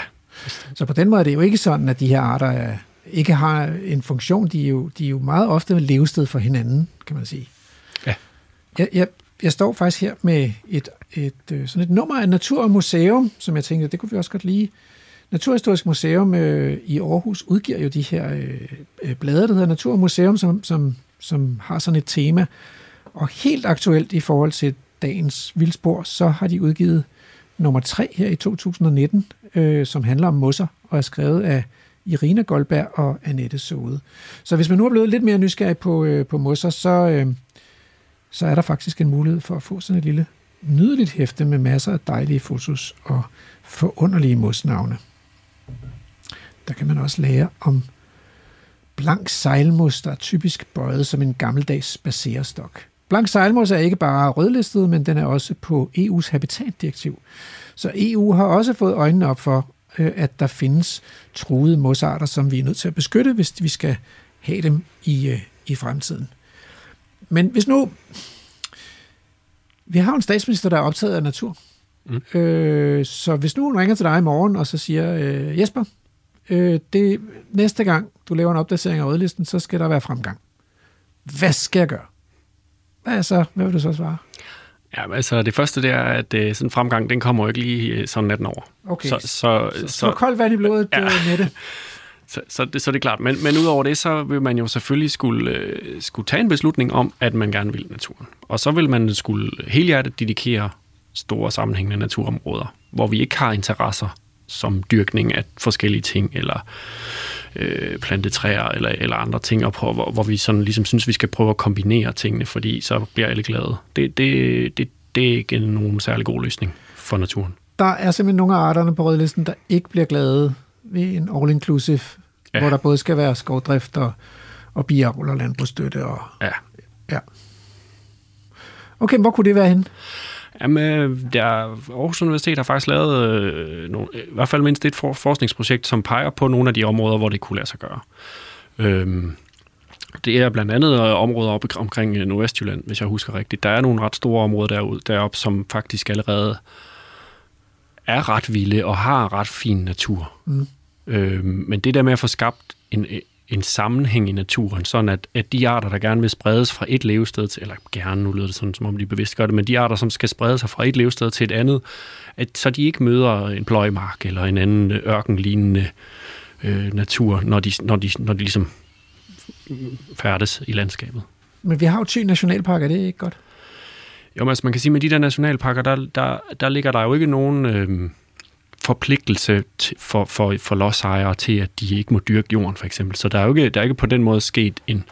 Så på den måde er det jo ikke sådan, at de her arter er, ikke har en funktion. De er jo, de er jo meget ofte levested for hinanden, kan man sige. Ja. Jeg, jeg, jeg står faktisk her med et, et, øh, sådan et nummer af Natur og Museum, som jeg tænkte, det kunne vi også godt lide. Naturhistorisk Museum øh, i Aarhus udgiver jo de her øh, øh blade, der hedder Natur og Museum, som, som, som har sådan et tema. Og helt aktuelt i forhold til dagens vildspor, så har de udgivet nummer 3 her i 2019, øh, som handler om mosser og er skrevet af Irina Goldberg og Annette Sode. Så hvis man nu er blevet lidt mere nysgerrig på, øh, på mosser, så, øh, så er der faktisk en mulighed for at få sådan et lille nydeligt hæfte med masser af dejlige fotos og forunderlige mosnavne. Der kan man også lære om blank sejlmos, der er typisk bøjet som en gammeldags baserestok. blank sejlmos er ikke bare rødlistet, men den er også på EU's habitatdirektiv. Så EU har også fået øjnene op for, øh, at der findes truede mosarter, som vi er nødt til at beskytte, hvis vi skal have dem i, øh, i fremtiden. Men hvis nu... Vi har jo en statsminister, der er optaget af natur. Mm. Øh, så hvis nu hun ringer til dig i morgen, og så siger, øh, Jesper, øh, det, næste gang du laver en opdatering af rødlisten, så skal der være fremgang. Hvad skal jeg gøre? Hvad, så, hvad vil du så svare? Ja, altså det første det er, at øh, sådan en fremgang, den kommer jo ikke lige øh, sådan natten over. Okay, så, så, så, så koldt vand i blodet ja. med det. Så, så, det, så det er klart. Men, men udover det, så vil man jo selvfølgelig skulle, øh, skulle tage en beslutning om, at man gerne vil naturen. Og så vil man skulle helhjertet dedikere store sammenhængende naturområder, hvor vi ikke har interesser som dyrkning af forskellige ting, eller øh, plante træer, eller, eller andre ting, og prøve, hvor, hvor vi sådan ligesom synes, vi skal prøve at kombinere tingene, fordi så bliver alle glade. Det, det, det, det er ikke nogen særlig god løsning for naturen. Der er simpelthen nogle af arterne på rødlisten, der ikke bliver glade ved en all-inclusive, ja. hvor der både skal være skovdrift og, og biavl og landbrugsstøtte. Og, ja. ja. Okay, hvor kunne det være henne? Jamen, der, Aarhus Universitet har faktisk lavet øh, nogle, i hvert fald mindst et for, forskningsprojekt, som peger på nogle af de områder, hvor det kunne lade sig gøre. Øhm, det er blandt andet øh, områder op omkring øh, Nordvestjylland, hvis jeg husker rigtigt. Der er nogle ret store områder derude, deroppe, som faktisk allerede er ret vilde og har ret fin natur. Mm. Øhm, men det der med at få skabt en, en sammenhæng i naturen, sådan at, at de arter, der gerne vil spredes fra et levested til, eller gerne, nu lyder det sådan, som om de bevidst gør det, men de arter, som skal sprede sig fra et levested til et andet, at, så de ikke møder en pløjemark eller en anden ørkenlignende øh, natur, når de, når, de, når de ligesom færdes i landskabet. Men vi har jo 10 nationalparker, det er ikke godt? Jo, men altså man kan sige, med de der nationalparker, der, der, der ligger der jo ikke nogen... Øh, forpligtelse for, for, for lodsejere til, at de ikke må dyrke jorden, for eksempel. Så der er jo ikke, der er ikke på den måde sket en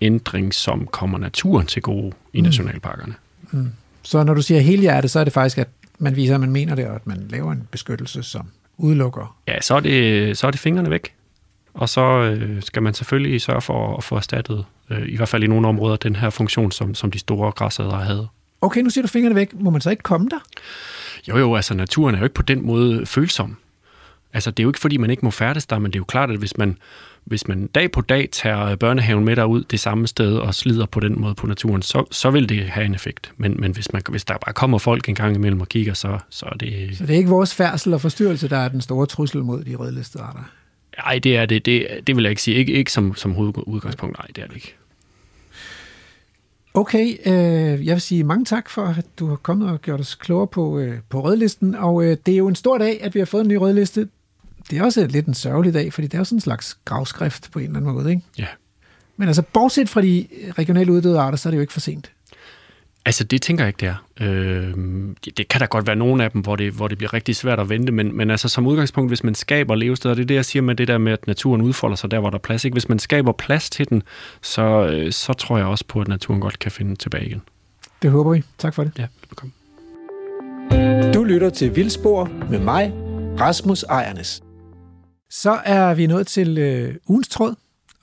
ændring, som kommer naturen til gode i mm. nationalparkerne. Mm. Så når du siger helhjertet, så er det faktisk, at man viser, at man mener det, og at man laver en beskyttelse, som udelukker. Ja, så er det, så er det fingrene væk. Og så øh, skal man selvfølgelig sørge for at få erstattet, øh, i hvert fald i nogle områder, den her funktion, som, som de store græsædere havde. Okay, nu siger du fingrene væk. Må man så ikke komme der? Jo, jo, altså naturen er jo ikke på den måde følsom. Altså, det er jo ikke, fordi man ikke må færdes der, men det er jo klart, at hvis man, hvis man dag på dag tager børnehaven med derud det samme sted og slider på den måde på naturen, så, så vil det have en effekt. Men, men hvis, man, hvis der bare kommer folk en gang imellem og kigger, så, så er det... Så det er ikke vores færdsel og forstyrrelse, der er den store trussel mod de rødlistede arter? Nej, det er det. Det, det vil jeg ikke sige. Ikke, ikke som, som hovedudgangspunkt. Nej, det er det ikke. Okay, øh, jeg vil sige mange tak for, at du har kommet og gjort os klogere på, øh, på rødlisten. Og øh, det er jo en stor dag, at vi har fået en ny rødliste. Det er også lidt en sørgelig dag, fordi det er jo sådan en slags gravskrift på en eller anden måde, ikke? Ja. Men altså, bortset fra de regionale uddøde arter, så er det jo ikke for sent. Altså, det tænker jeg ikke, det er. Øh, det kan da godt være nogle af dem, hvor det, hvor det bliver rigtig svært at vente, men, men altså som udgangspunkt, hvis man skaber levesteder, det er det, jeg siger med det der med, at naturen udfolder sig der, hvor der er plads. Ikke? Hvis man skaber plads til den, så, øh, så tror jeg også på, at naturen godt kan finde tilbage igen. Det håber vi. Tak for det. Ja, velkommen. Du lytter til Vildspor med mig, Rasmus Ejernes. Så er vi nået til øh, ugens tråd,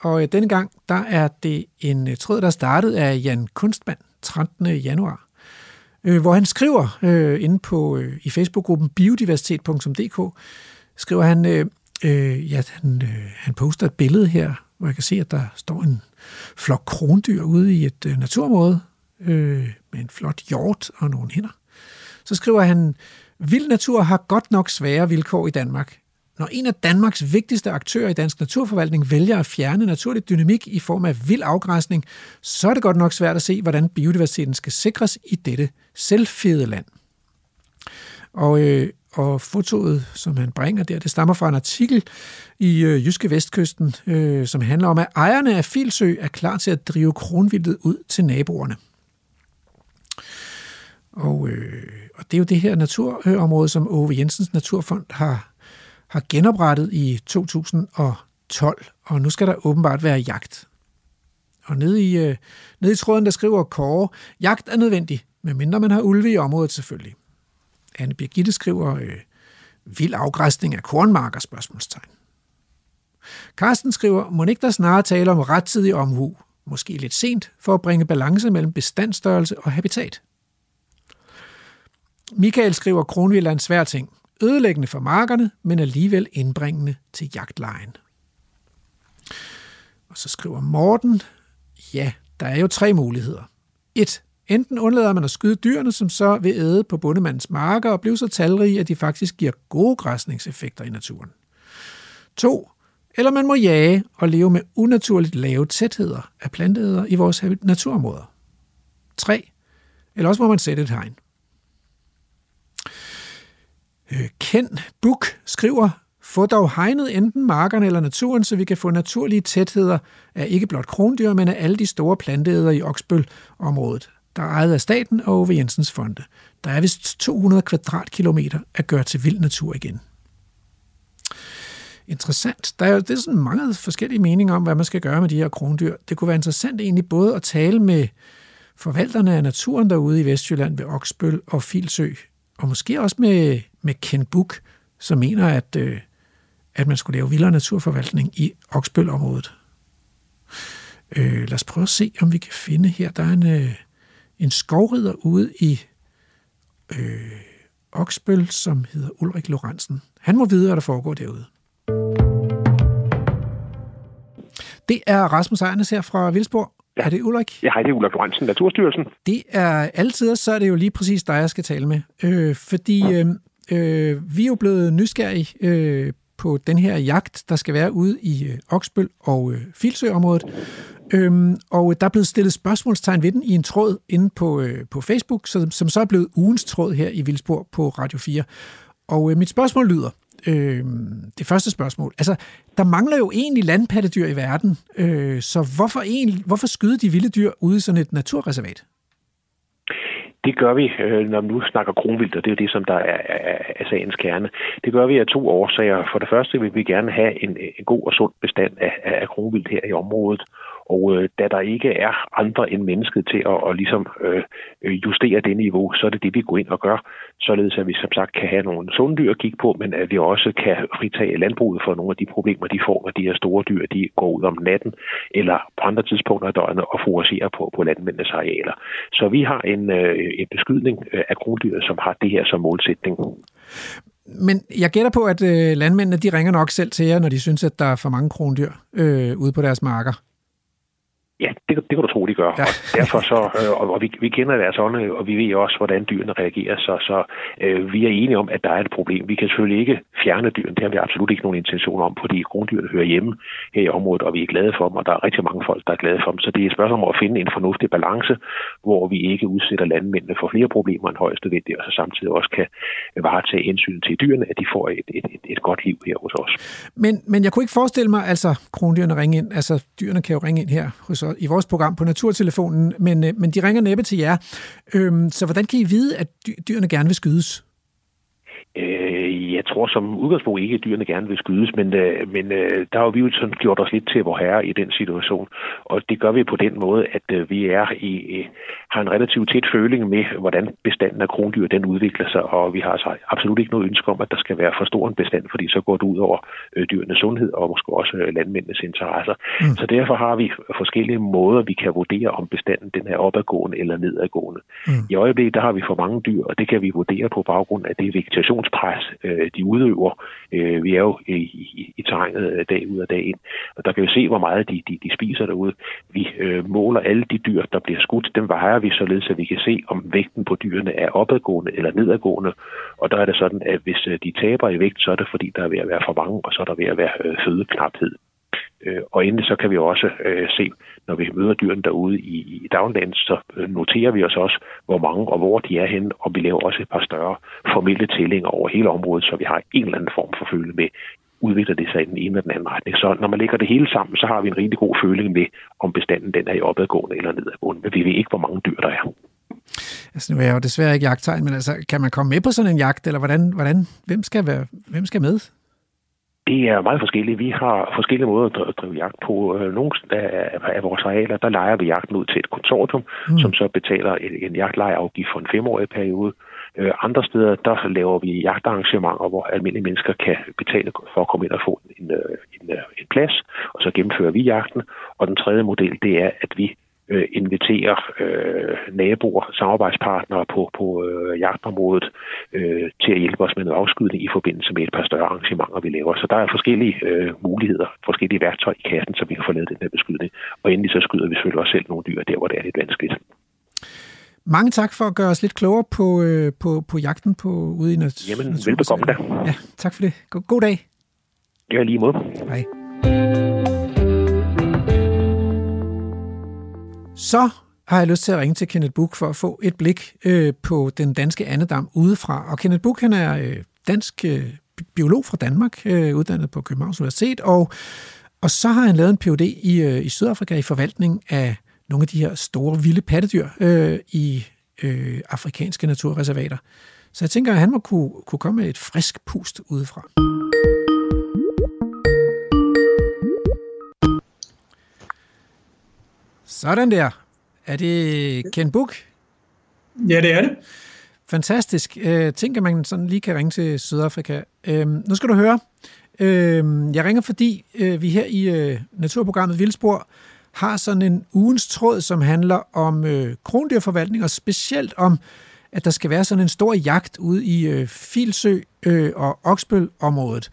og øh, denne gang der er det en øh, tråd, der startede af Jan Kunstmand 13. januar, øh, hvor han skriver øh, inde på øh, i Facebook-gruppen biodiversitet.dk, skriver han, øh, øh, ja, han, øh, han poster et billede her, hvor jeg kan se, at der står en flok krondyr ude i et øh, naturområde øh, med en flot hjort og nogle hænder. Så skriver han, Vild natur har godt nok svære vilkår i Danmark. Når en af Danmarks vigtigste aktører i dansk naturforvaltning vælger at fjerne naturlig dynamik i form af vild afgræsning, så er det godt nok svært at se, hvordan biodiversiteten skal sikres i dette selvfede land. Og, øh, og fotoet, som han bringer der, det stammer fra en artikel i øh, Jyske Vestkysten, øh, som handler om, at ejerne af Filsø er klar til at drive kronvildet ud til naboerne. Og, øh, og det er jo det her naturområde, som Ove Jensens Naturfond har har genoprettet i 2012, og nu skal der åbenbart være jagt. Og nede i, øh, nede i tråden, der skriver Kåre, jagt er nødvendig, medmindre man har ulve i området selvfølgelig. Anne Birgitte skriver, øh, vild afgræsning af kornmarker, spørgsmålstegn. Karsten skriver, må ikke der snarere tale om rettidig omhu, måske lidt sent, for at bringe balance mellem bestandsstørrelse og habitat. Michael skriver, Kronvilland kronvild er en svær ting. Ødelæggende for markerne, men alligevel indbringende til jagtlejen. Og så skriver Morten, ja, der er jo tre muligheder. 1. Enten undlader man at skyde dyrene, som så vil æde på bundemandens marker og blive så talrige, at de faktisk giver gode græsningseffekter i naturen. 2. Eller man må jage og leve med unaturligt lave tætheder af planteæder i vores naturområder. 3. Eller også må man sætte et hegn. Øh, Ken Buk skriver, få dog hegnet enten markerne eller naturen, så vi kan få naturlige tætheder af ikke blot krondyr, men af alle de store planteæder i Oksbøl-området, der er ejet af staten og Ove Jensens Fonde. Der er vist 200 kvadratkilometer at gøre til vild natur igen. Interessant. Der er jo det er sådan mange forskellige meninger om, hvad man skal gøre med de her krondyr. Det kunne være interessant egentlig både at tale med forvalterne af naturen derude i Vestjylland ved Oksbøl og Filsø, og måske også med, med Ken Buk, som mener, at, øh, at man skulle lave vildere naturforvaltning i Oksbøl-området. Øh, lad os prøve at se, om vi kan finde her. Der er en, øh, en skovrider ude i øh, Oksbøl, som hedder Ulrik Lorentzen. Han må vide, hvad der foregår derude. Det er Rasmus Ejnes her fra Vildsborg. Ja. Er det Ulrik? Ja, hej, det er Ulrik Lorentzen, Naturstyrelsen. Det er altid, så er det jo lige præcis dig, jeg skal tale med. Øh, fordi øh, øh, vi er jo blevet nysgerrige øh, på den her jagt, der skal være ude i øh, Oksbøl og øh, Filsø-området. Øhm, og der er blevet stillet spørgsmålstegn ved den i en tråd inde på, øh, på Facebook, som, som så er blevet ugens tråd her i Vildsborg på Radio 4. Og øh, mit spørgsmål lyder, øh, det første spørgsmål. Altså, der mangler jo egentlig landpattedyr i verden, øh, så hvorfor, egentlig, hvorfor skyde de vilde dyr ude i sådan et naturreservat? Det gør vi, øh, når vi nu snakker kronvildt, og det er det, som der er, er, er sagens kerne. Det gør vi af to årsager. For det første vil vi gerne have en, en god og sund bestand af, af kronvildt her i området. Og øh, da der ikke er andre end mennesket til at, at ligesom, øh, justere det niveau, så er det det, vi går ind og gør, således at vi som sagt kan have nogle sunde dyr at kigge på, men at vi også kan fritage landbruget for nogle af de problemer, de får, når de her store dyr de går ud om natten eller på andre tidspunkter af døgnet og foragerer på, på landmændenes arealer. Så vi har en, øh, en beskydning øh, af krondyr, som har det her som målsætning. Men jeg gætter på, at øh, landmændene de ringer nok selv til jer, når de synes, at der er for mange krondyr øh, ude på deres marker. Ja, det, det kan du tro, de gør. Ja. Og derfor så, øh, og, vi, vi kender deres ånde, og vi ved også, hvordan dyrene reagerer, så, så øh, vi er enige om, at der er et problem. Vi kan selvfølgelig ikke fjerne dyrene, det har vi absolut ikke nogen intention om, fordi grunddyrene hører hjemme her i området, og vi er glade for dem, og der er rigtig mange folk, der er glade for dem. Så det er et spørgsmål om at finde en fornuftig balance, hvor vi ikke udsætter landmændene for flere problemer end højst nødvendigt, og så samtidig også kan varetage hensyn til dyrene, at de får et, et, et, et godt liv her hos os. Men, men jeg kunne ikke forestille mig, altså krondyrene ringe ind, altså dyrene kan jo ringe ind her hos os, i vores program på Naturtelefonen, men, øh, men de ringer næppe til jer. Øhm, så hvordan kan I vide, at dyrene gerne vil skydes? Øh, jeg tror som udgangspunkt ikke, at dyrene gerne vil skydes, men, øh, men øh, der har vi jo sådan gjort os lidt til vores herre i den situation. Og det gør vi på den måde, at øh, vi er i, øh, har en relativt tæt føling med, hvordan bestanden af krondyr den udvikler sig, og vi har altså absolut ikke noget ønske om, at der skal være for stor en bestand, fordi så går det ud over øh, dyrenes sundhed og måske også øh, landmændenes interesser. Mm. Så derfor har vi forskellige måder, vi kan vurdere, om bestanden den er opadgående eller nedadgående. Mm. I øjeblikket der har vi for mange dyr, og det kan vi vurdere på baggrund af det vegetationspres, øh, de udøver. Øh, vi er jo i, i, i terrænet øh, dag ud og dag ind, og der kan vi se, hvor meget de, de, de spiser derude. Vi øh, måler alle de dyr, der bliver skudt, dem vejer vi således, at vi kan se, om vægten på dyrene er opadgående eller nedadgående. Og der er det sådan, at hvis øh, de taber i vægt, så er det fordi, der er ved at være for mange, og så er der ved at være øh, fødeknaphed. Øh, og endelig så kan vi også øh, se, når vi møder dyrene derude i, i dagligdagen, så øh, noterer vi os også, hvor mange og hvor de er henne, og vi laver også et par større formelle tællinger over hele området, så vi har en eller anden form for følge med, udvikler det sig i den ene eller den anden retning. Så når man lægger det hele sammen, så har vi en rigtig god føling med, om bestanden den er i opadgående eller nedadgående. Men vi ved ikke, hvor mange dyr der er. Altså, nu er jeg jo desværre ikke jagttegn, men altså, kan man komme med på sådan en jagt, eller hvordan, hvordan, hvem, skal være, hvem skal med? Det er meget forskelligt. Vi har forskellige måder at drive jagt på. Øh, nogle af vores arealer, der leger vi jagten ud til et konsortium, mm. som så betaler en jagtlejeafgift for en femårig periode. Øh, andre steder, der laver vi jagtarrangementer, hvor almindelige mennesker kan betale for at komme ind og få en, en, en, en plads, og så gennemfører vi jagten. Og den tredje model, det er, at vi øh, inviterer øh, naboer, samarbejdspartnere på, på øh, jagtområdet øh, til at hjælpe os med noget afskydning i forbindelse med et par større arrangementer, vi laver. Så der er forskellige øh, muligheder, forskellige værktøjer i kassen, så vi kan få lavet den her beskydning. Og endelig så skyder vi selvfølgelig også selv nogle dyr der, hvor det er lidt vanskeligt. Mange tak for at gøre os lidt klogere på, øh, på, på jagten på ude i nat- Jamen, velbekomme da. Ja, tak for det. God, god dag. Ja, lige måde. Hej. Så har jeg lyst til at ringe til Kenneth Buch for at få et blik øh, på den danske andedam udefra. Og Kenneth Buch, han er øh, dansk øh, biolog fra Danmark, øh, uddannet på Københavns Universitet, og, og så har han lavet en Ph.D. i, øh, i Sydafrika i forvaltning af nogle af de her store vilde pattedyr øh, i øh, afrikanske naturreservater. Så jeg tænker, at han må kunne, kunne komme med et frisk pust udefra. Sådan der. Er det Ken Buk? Ja, det er det. Fantastisk. Øh, tænker man sådan lige kan ringe til Sydafrika. Øh, nu skal du høre. Øh, jeg ringer, fordi øh, vi her i øh, naturprogrammet Vildspor har sådan en ugens tråd, som handler om øh, krondyrforvaltning, og specielt om, at der skal være sådan en stor jagt ude i øh, Filsø øh, og Oksbøl-området.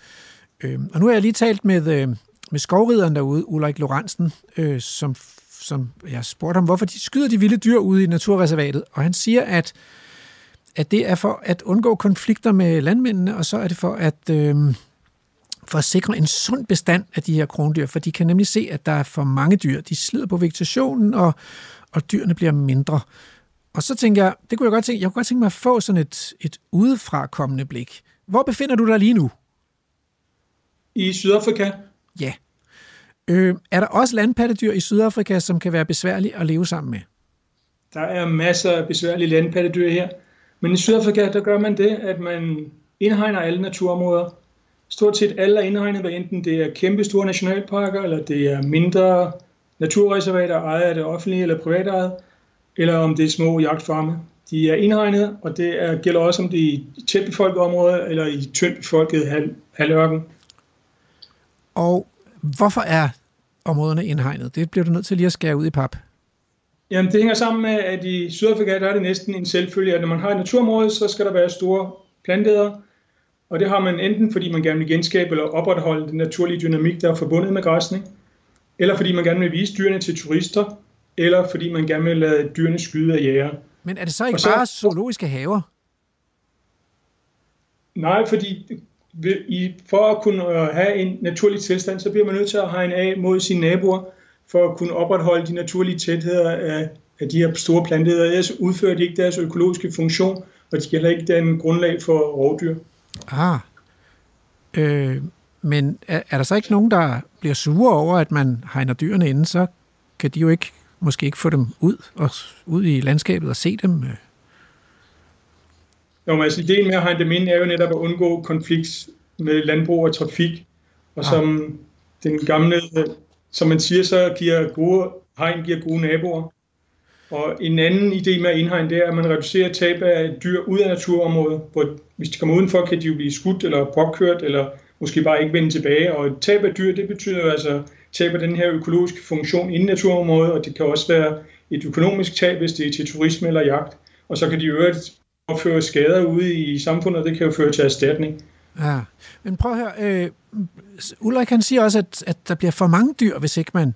Øh, og nu har jeg lige talt med, øh, med skovrideren derude, Ulrik Lorentzen, øh, som, som jeg spurgte ham, hvorfor de skyder de vilde dyr ude i naturreservatet. Og han siger, at, at det er for at undgå konflikter med landmændene, og så er det for at... Øh, for at sikre en sund bestand af de her krondyr, for de kan nemlig se, at der er for mange dyr. De slider på vegetationen, og, og dyrene bliver mindre. Og så tænker jeg, det kunne jeg godt tænke, jeg kunne godt tænke mig at få sådan et, et udefra kommende blik. Hvor befinder du dig lige nu? I Sydafrika? Ja. Øh, er der også landpattedyr i Sydafrika, som kan være besværlige at leve sammen med? Der er masser af besværlige landpattedyr her. Men i Sydafrika, der gør man det, at man indhegner alle naturområder. Stort set alle er indhegnet, hvad enten det er kæmpe store nationalparker, eller det er mindre naturreservater ejet af det offentlige eller private eller om det er små jagtfarme. De er indhegnet, og det er, gælder også om det er i tæt befolkede områder eller i tyndt befolket hal, halvørken. Og hvorfor er områderne indhegnet? Det bliver du nødt til lige at skære ud i pap. Jamen, det hænger sammen med, at i Sydafrika der er det næsten en selvfølge, at når man har et naturområde, så skal der være store planteder, og det har man enten, fordi man gerne vil genskabe eller opretholde den naturlige dynamik, der er forbundet med græsning, eller fordi man gerne vil vise dyrene til turister, eller fordi man gerne vil lade dyrene skyde af jæger. Men er det så ikke så, bare zoologiske haver? Nej, fordi i, for at kunne øh, have en naturlig tilstand, så bliver man nødt til at hegne af mod sine naboer, for at kunne opretholde de naturlige tætheder af, af de her store planteheder. Ellers udfører de ikke deres økologiske funktion, og de skal heller ikke den grundlag for rovdyr. Ah. Øh, men er, er der så ikke nogen, der bliver sure over, at man hegner dyrene inde, så kan de jo ikke måske ikke få dem ud og ud i landskabet og se dem? Øh? Jo, men altså ideen med at hegne dem ind er jo netop at undgå konflikt med landbrug og trafik. Og ah. som den gamle, som man siger, så giver gode hegn giver gode naboer. Og en anden idé med at indhegne, det er, at man reducerer tab af dyr ud af naturområdet. Hvor hvis de kommer udenfor, kan de jo blive skudt eller påkørt, eller måske bare ikke vende tilbage. Og tab af dyr, det betyder jo altså tab af den her økologiske funktion inden naturområdet, og det kan også være et økonomisk tab, hvis det er til turisme eller jagt. Og så kan de øvrigt opføre skader ude i samfundet, og det kan jo føre til erstatning. Ja, men prøv at høre, øh, Ulrik han siger også, at, at der bliver for mange dyr, hvis ikke man,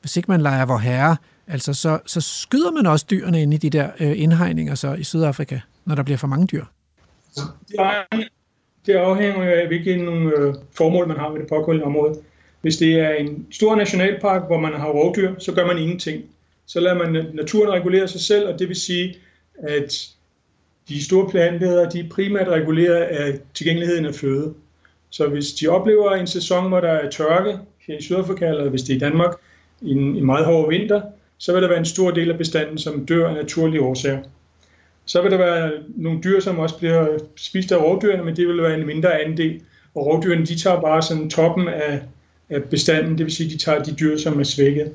hvis ikke man leger vor herre. Altså, så, så skyder man også dyrene inde i de der øh, indhegninger så i Sydafrika, når der bliver for mange dyr? Det afhænger af, hvilke øh, formål man har med det pågående område. Hvis det er en stor nationalpark, hvor man har rovdyr, så gør man ingenting. Så lader man naturen regulere sig selv, og det vil sige, at de store planteder, de er primært reguleret af tilgængeligheden af føde. Så hvis de oplever en sæson, hvor der er tørke her i Sydafrika, eller hvis det er i Danmark, i en, en meget hård vinter, så vil der være en stor del af bestanden, som dør af naturlige årsager. Så vil der være nogle dyr, som også bliver spist af rovdyrene, men det vil være en mindre andel. Og rovdyrene, de tager bare sådan toppen af, af bestanden, det vil sige, de tager de dyr, som er svækket.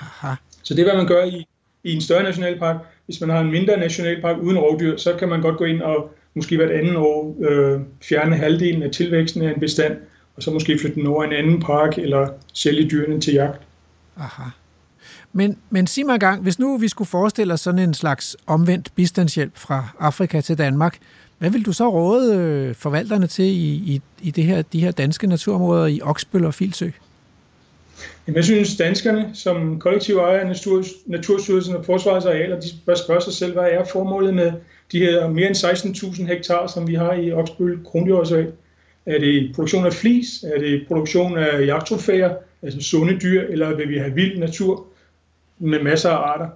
Aha. Så det er, hvad man gør i, i en større nationalpark. Hvis man har en mindre nationalpark uden rovdyr, så kan man godt gå ind og måske hvert andet år øh, fjerne halvdelen af tilvæksten af en bestand, og så måske flytte den over en anden park, eller sælge dyrene til jagt. Aha. Men, men sig mig gang, hvis nu vi skulle forestille os sådan en slags omvendt bistandshjælp fra Afrika til Danmark, hvad vil du så råde øh, forvalterne til i, i, i det her, de her danske naturområder i Oksbøl og Filsø? Jamen, jeg synes, danskerne som kollektiv ejer af Natur, Naturstyrelsen og Forsvarets arealer, de bør spørge sig selv, hvad er formålet med de her mere end 16.000 hektar, som vi har i Oksbøl Krondyrsø? Er det produktion af flis? Er det produktion af jagttrofæer, altså sunde dyr, eller vil vi have vild natur med masser af arter?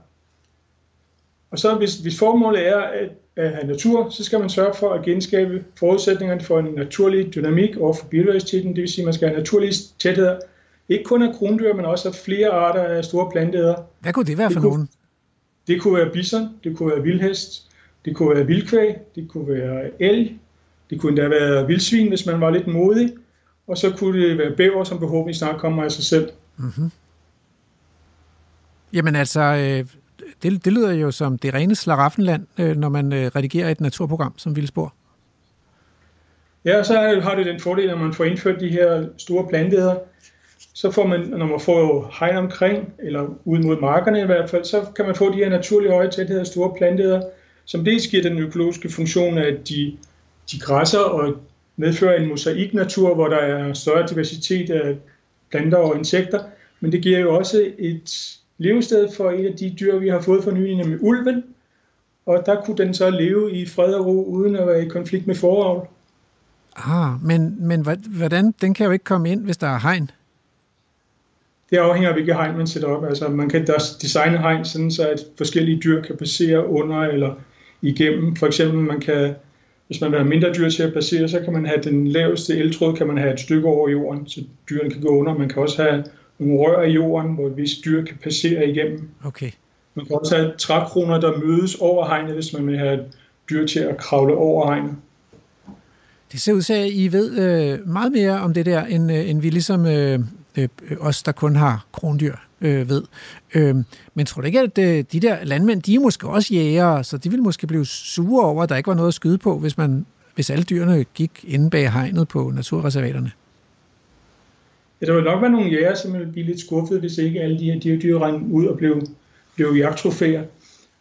Og så hvis, hvis formålet er at, at have natur, så skal man sørge for at genskabe forudsætningerne for en naturlig dynamik over for biodiversiteten, det vil sige, at man skal have naturlige tætheder, ikke kun af krondyr, men også af flere arter af store planteæder. Hvad kunne det være for det kunne, nogen? Det kunne være bison, det kunne være vildhest, det kunne være vildkvæg, det kunne være elg, det kunne endda være vildsvin, hvis man var lidt modig, og så kunne det være bæver, som forhåbentlig snart kommer af sig selv. Mm-hmm. Jamen altså, øh, det, det lyder jo som det rene slaraffenland, øh, når man øh, redigerer et naturprogram som Vildspor. Ja, så har det den fordel, at man får indført de her store planteder, så får man, når man får hegn omkring, eller ud mod markerne i hvert fald, så kan man få de her naturlige høje tætheder af store planteder, som dels giver den økologiske funktion, at de, de græsser og medfører en mosaiknatur, hvor der er større diversitet af planter og insekter, men det giver jo også et levested for et af de dyr, vi har fået for nylig, nemlig ulven, og der kunne den så leve i fred og ro, uden at være i konflikt med foravl. Ah, men, men hvordan? Den kan jo ikke komme ind, hvis der er hegn. Det afhænger af, hvilke hegn man sætter op. Altså, man kan designe hegn sådan, så at forskellige dyr kan passere under eller igennem. For eksempel, man kan, hvis man vil have mindre dyr til at passere, så kan man have den laveste eltråd, kan man have et stykke over jorden, så dyrene kan gå under. Man kan også have nogle rør i jorden, hvor et vist dyr kan passere igennem. Okay. Man kan også have trækroner, der mødes over hegnet, hvis man vil have et dyr til at kravle over hegnet. Det ser ud til, at I ved øh, meget mere om det der, end, øh, end vi ligesom øh, Øh, øh, os, der kun har krondyr, øh, ved. Øh, men tror du ikke, at øh, de der landmænd, de er måske også jægere, så de ville måske blive sure over, at der ikke var noget at skyde på, hvis, man, hvis alle dyrene gik inde bag hegnet på naturreservaterne? Ja, der ville nok være nogle jæger, som ville blive lidt skuffet, hvis ikke alle de her dyr, dyr rendte ud og blev, blev jagttrofæer.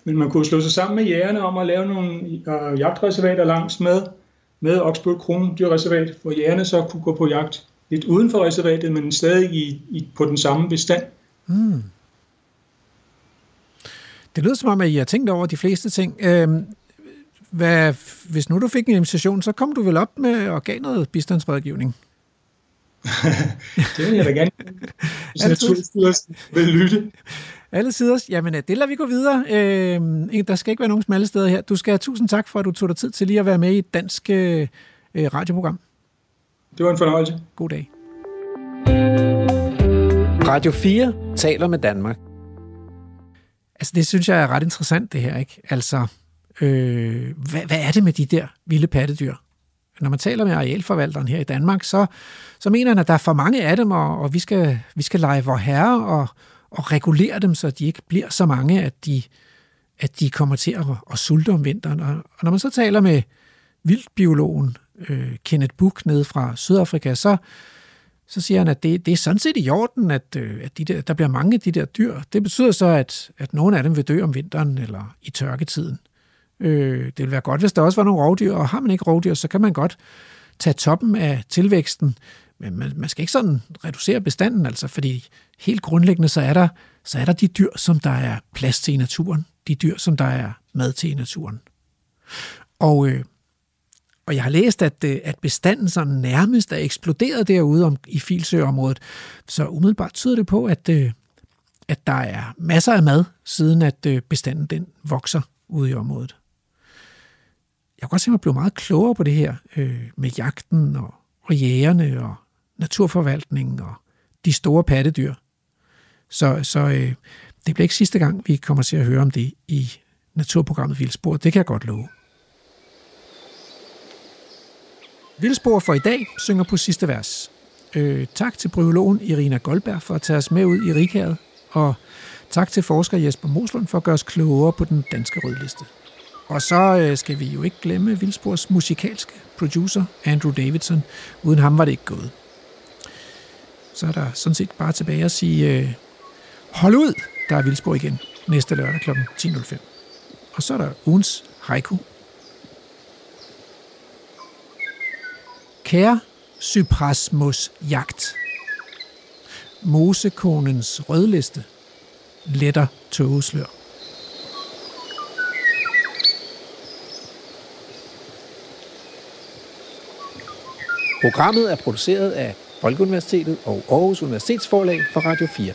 Men man kunne slå sig sammen med jægerne om at lave nogle øh, jagtreservater langs med, med Oksbøl Kronedyrreservat, hvor jægerne så kunne gå på jagt lidt uden for reservatet, men stadig i, i, på den samme bestand. Mm. Det lyder som om, at I har tænkt over de fleste ting. Øhm, hvad, hvis nu du fik en invitation, så kom du vel op med og gav noget bistandsrådgivning? det vil jeg da gerne. Hvis Naturstyrelsen vil lytte. Alle sider. Jamen, det lader vi gå videre. Øh, der skal ikke være nogen smalle steder her. Du skal have tusind tak for, at du tog dig tid til lige at være med i et dansk øh, radioprogram. Det var en fornøjelse. God dag. Radio 4 taler med Danmark. Altså, det synes jeg er ret interessant, det her, ikke? Altså, øh, hvad, hvad er det med de der vilde pattedyr? Når man taler med arealforvalteren her i Danmark, så, så mener han, at der er for mange af dem, og, og vi, skal, vi skal lege vor herre og, og regulere dem, så de ikke bliver så mange, at de, at de kommer til at, at sulte om vinteren. Og, og når man så taler med vildbiologen øh, Kenneth Buch nede fra Sydafrika, så, så siger han, at det, det er sådan set i orden, at, øh, at de der, der bliver mange af de der dyr. Det betyder så, at, at nogle af dem vil dø om vinteren eller i tørketiden. Øh, det vil være godt, hvis der også var nogle rovdyr, og har man ikke rovdyr, så kan man godt tage toppen af tilvæksten, men man, man skal ikke sådan reducere bestanden, altså, fordi helt grundlæggende, så er, der, så er der de dyr, som der er plads til i naturen. De dyr, som der er mad til i naturen. Og, øh, og jeg har læst, at, øh, at bestanden sådan nærmest er eksploderet derude om, i Filsøområdet. Så umiddelbart tyder det på, at, øh, at der er masser af mad, siden at øh, bestanden den vokser ude i området. Jeg kan godt se mig blive meget klogere på det her øh, med jagten og, og jægerne og naturforvaltningen og de store pattedyr. Så, så øh, det bliver ikke sidste gang, vi kommer til at høre om det i naturprogrammet Vildspor. Det kan jeg godt love. Vildspor for i dag synger på sidste vers. Øh, tak til bryologen Irina Goldberg for at tage os med ud i Rikhavet, og tak til forsker Jesper Moslund for at gøre os klogere på den danske rødliste. Og så øh, skal vi jo ikke glemme Vildspors musikalske producer, Andrew Davidson. Uden ham var det ikke gået. Så er der sådan set bare tilbage at sige øh, Hold ud, der er Vildspor igen næste lørdag kl. 10.05. Og så er der ugens haiku. Kære Cyprasmus jagt. Mosekonens rødliste. Letter tågeslør. Programmet er produceret af Folkeuniversitetet og Aarhus Universitetsforlag for Radio 4.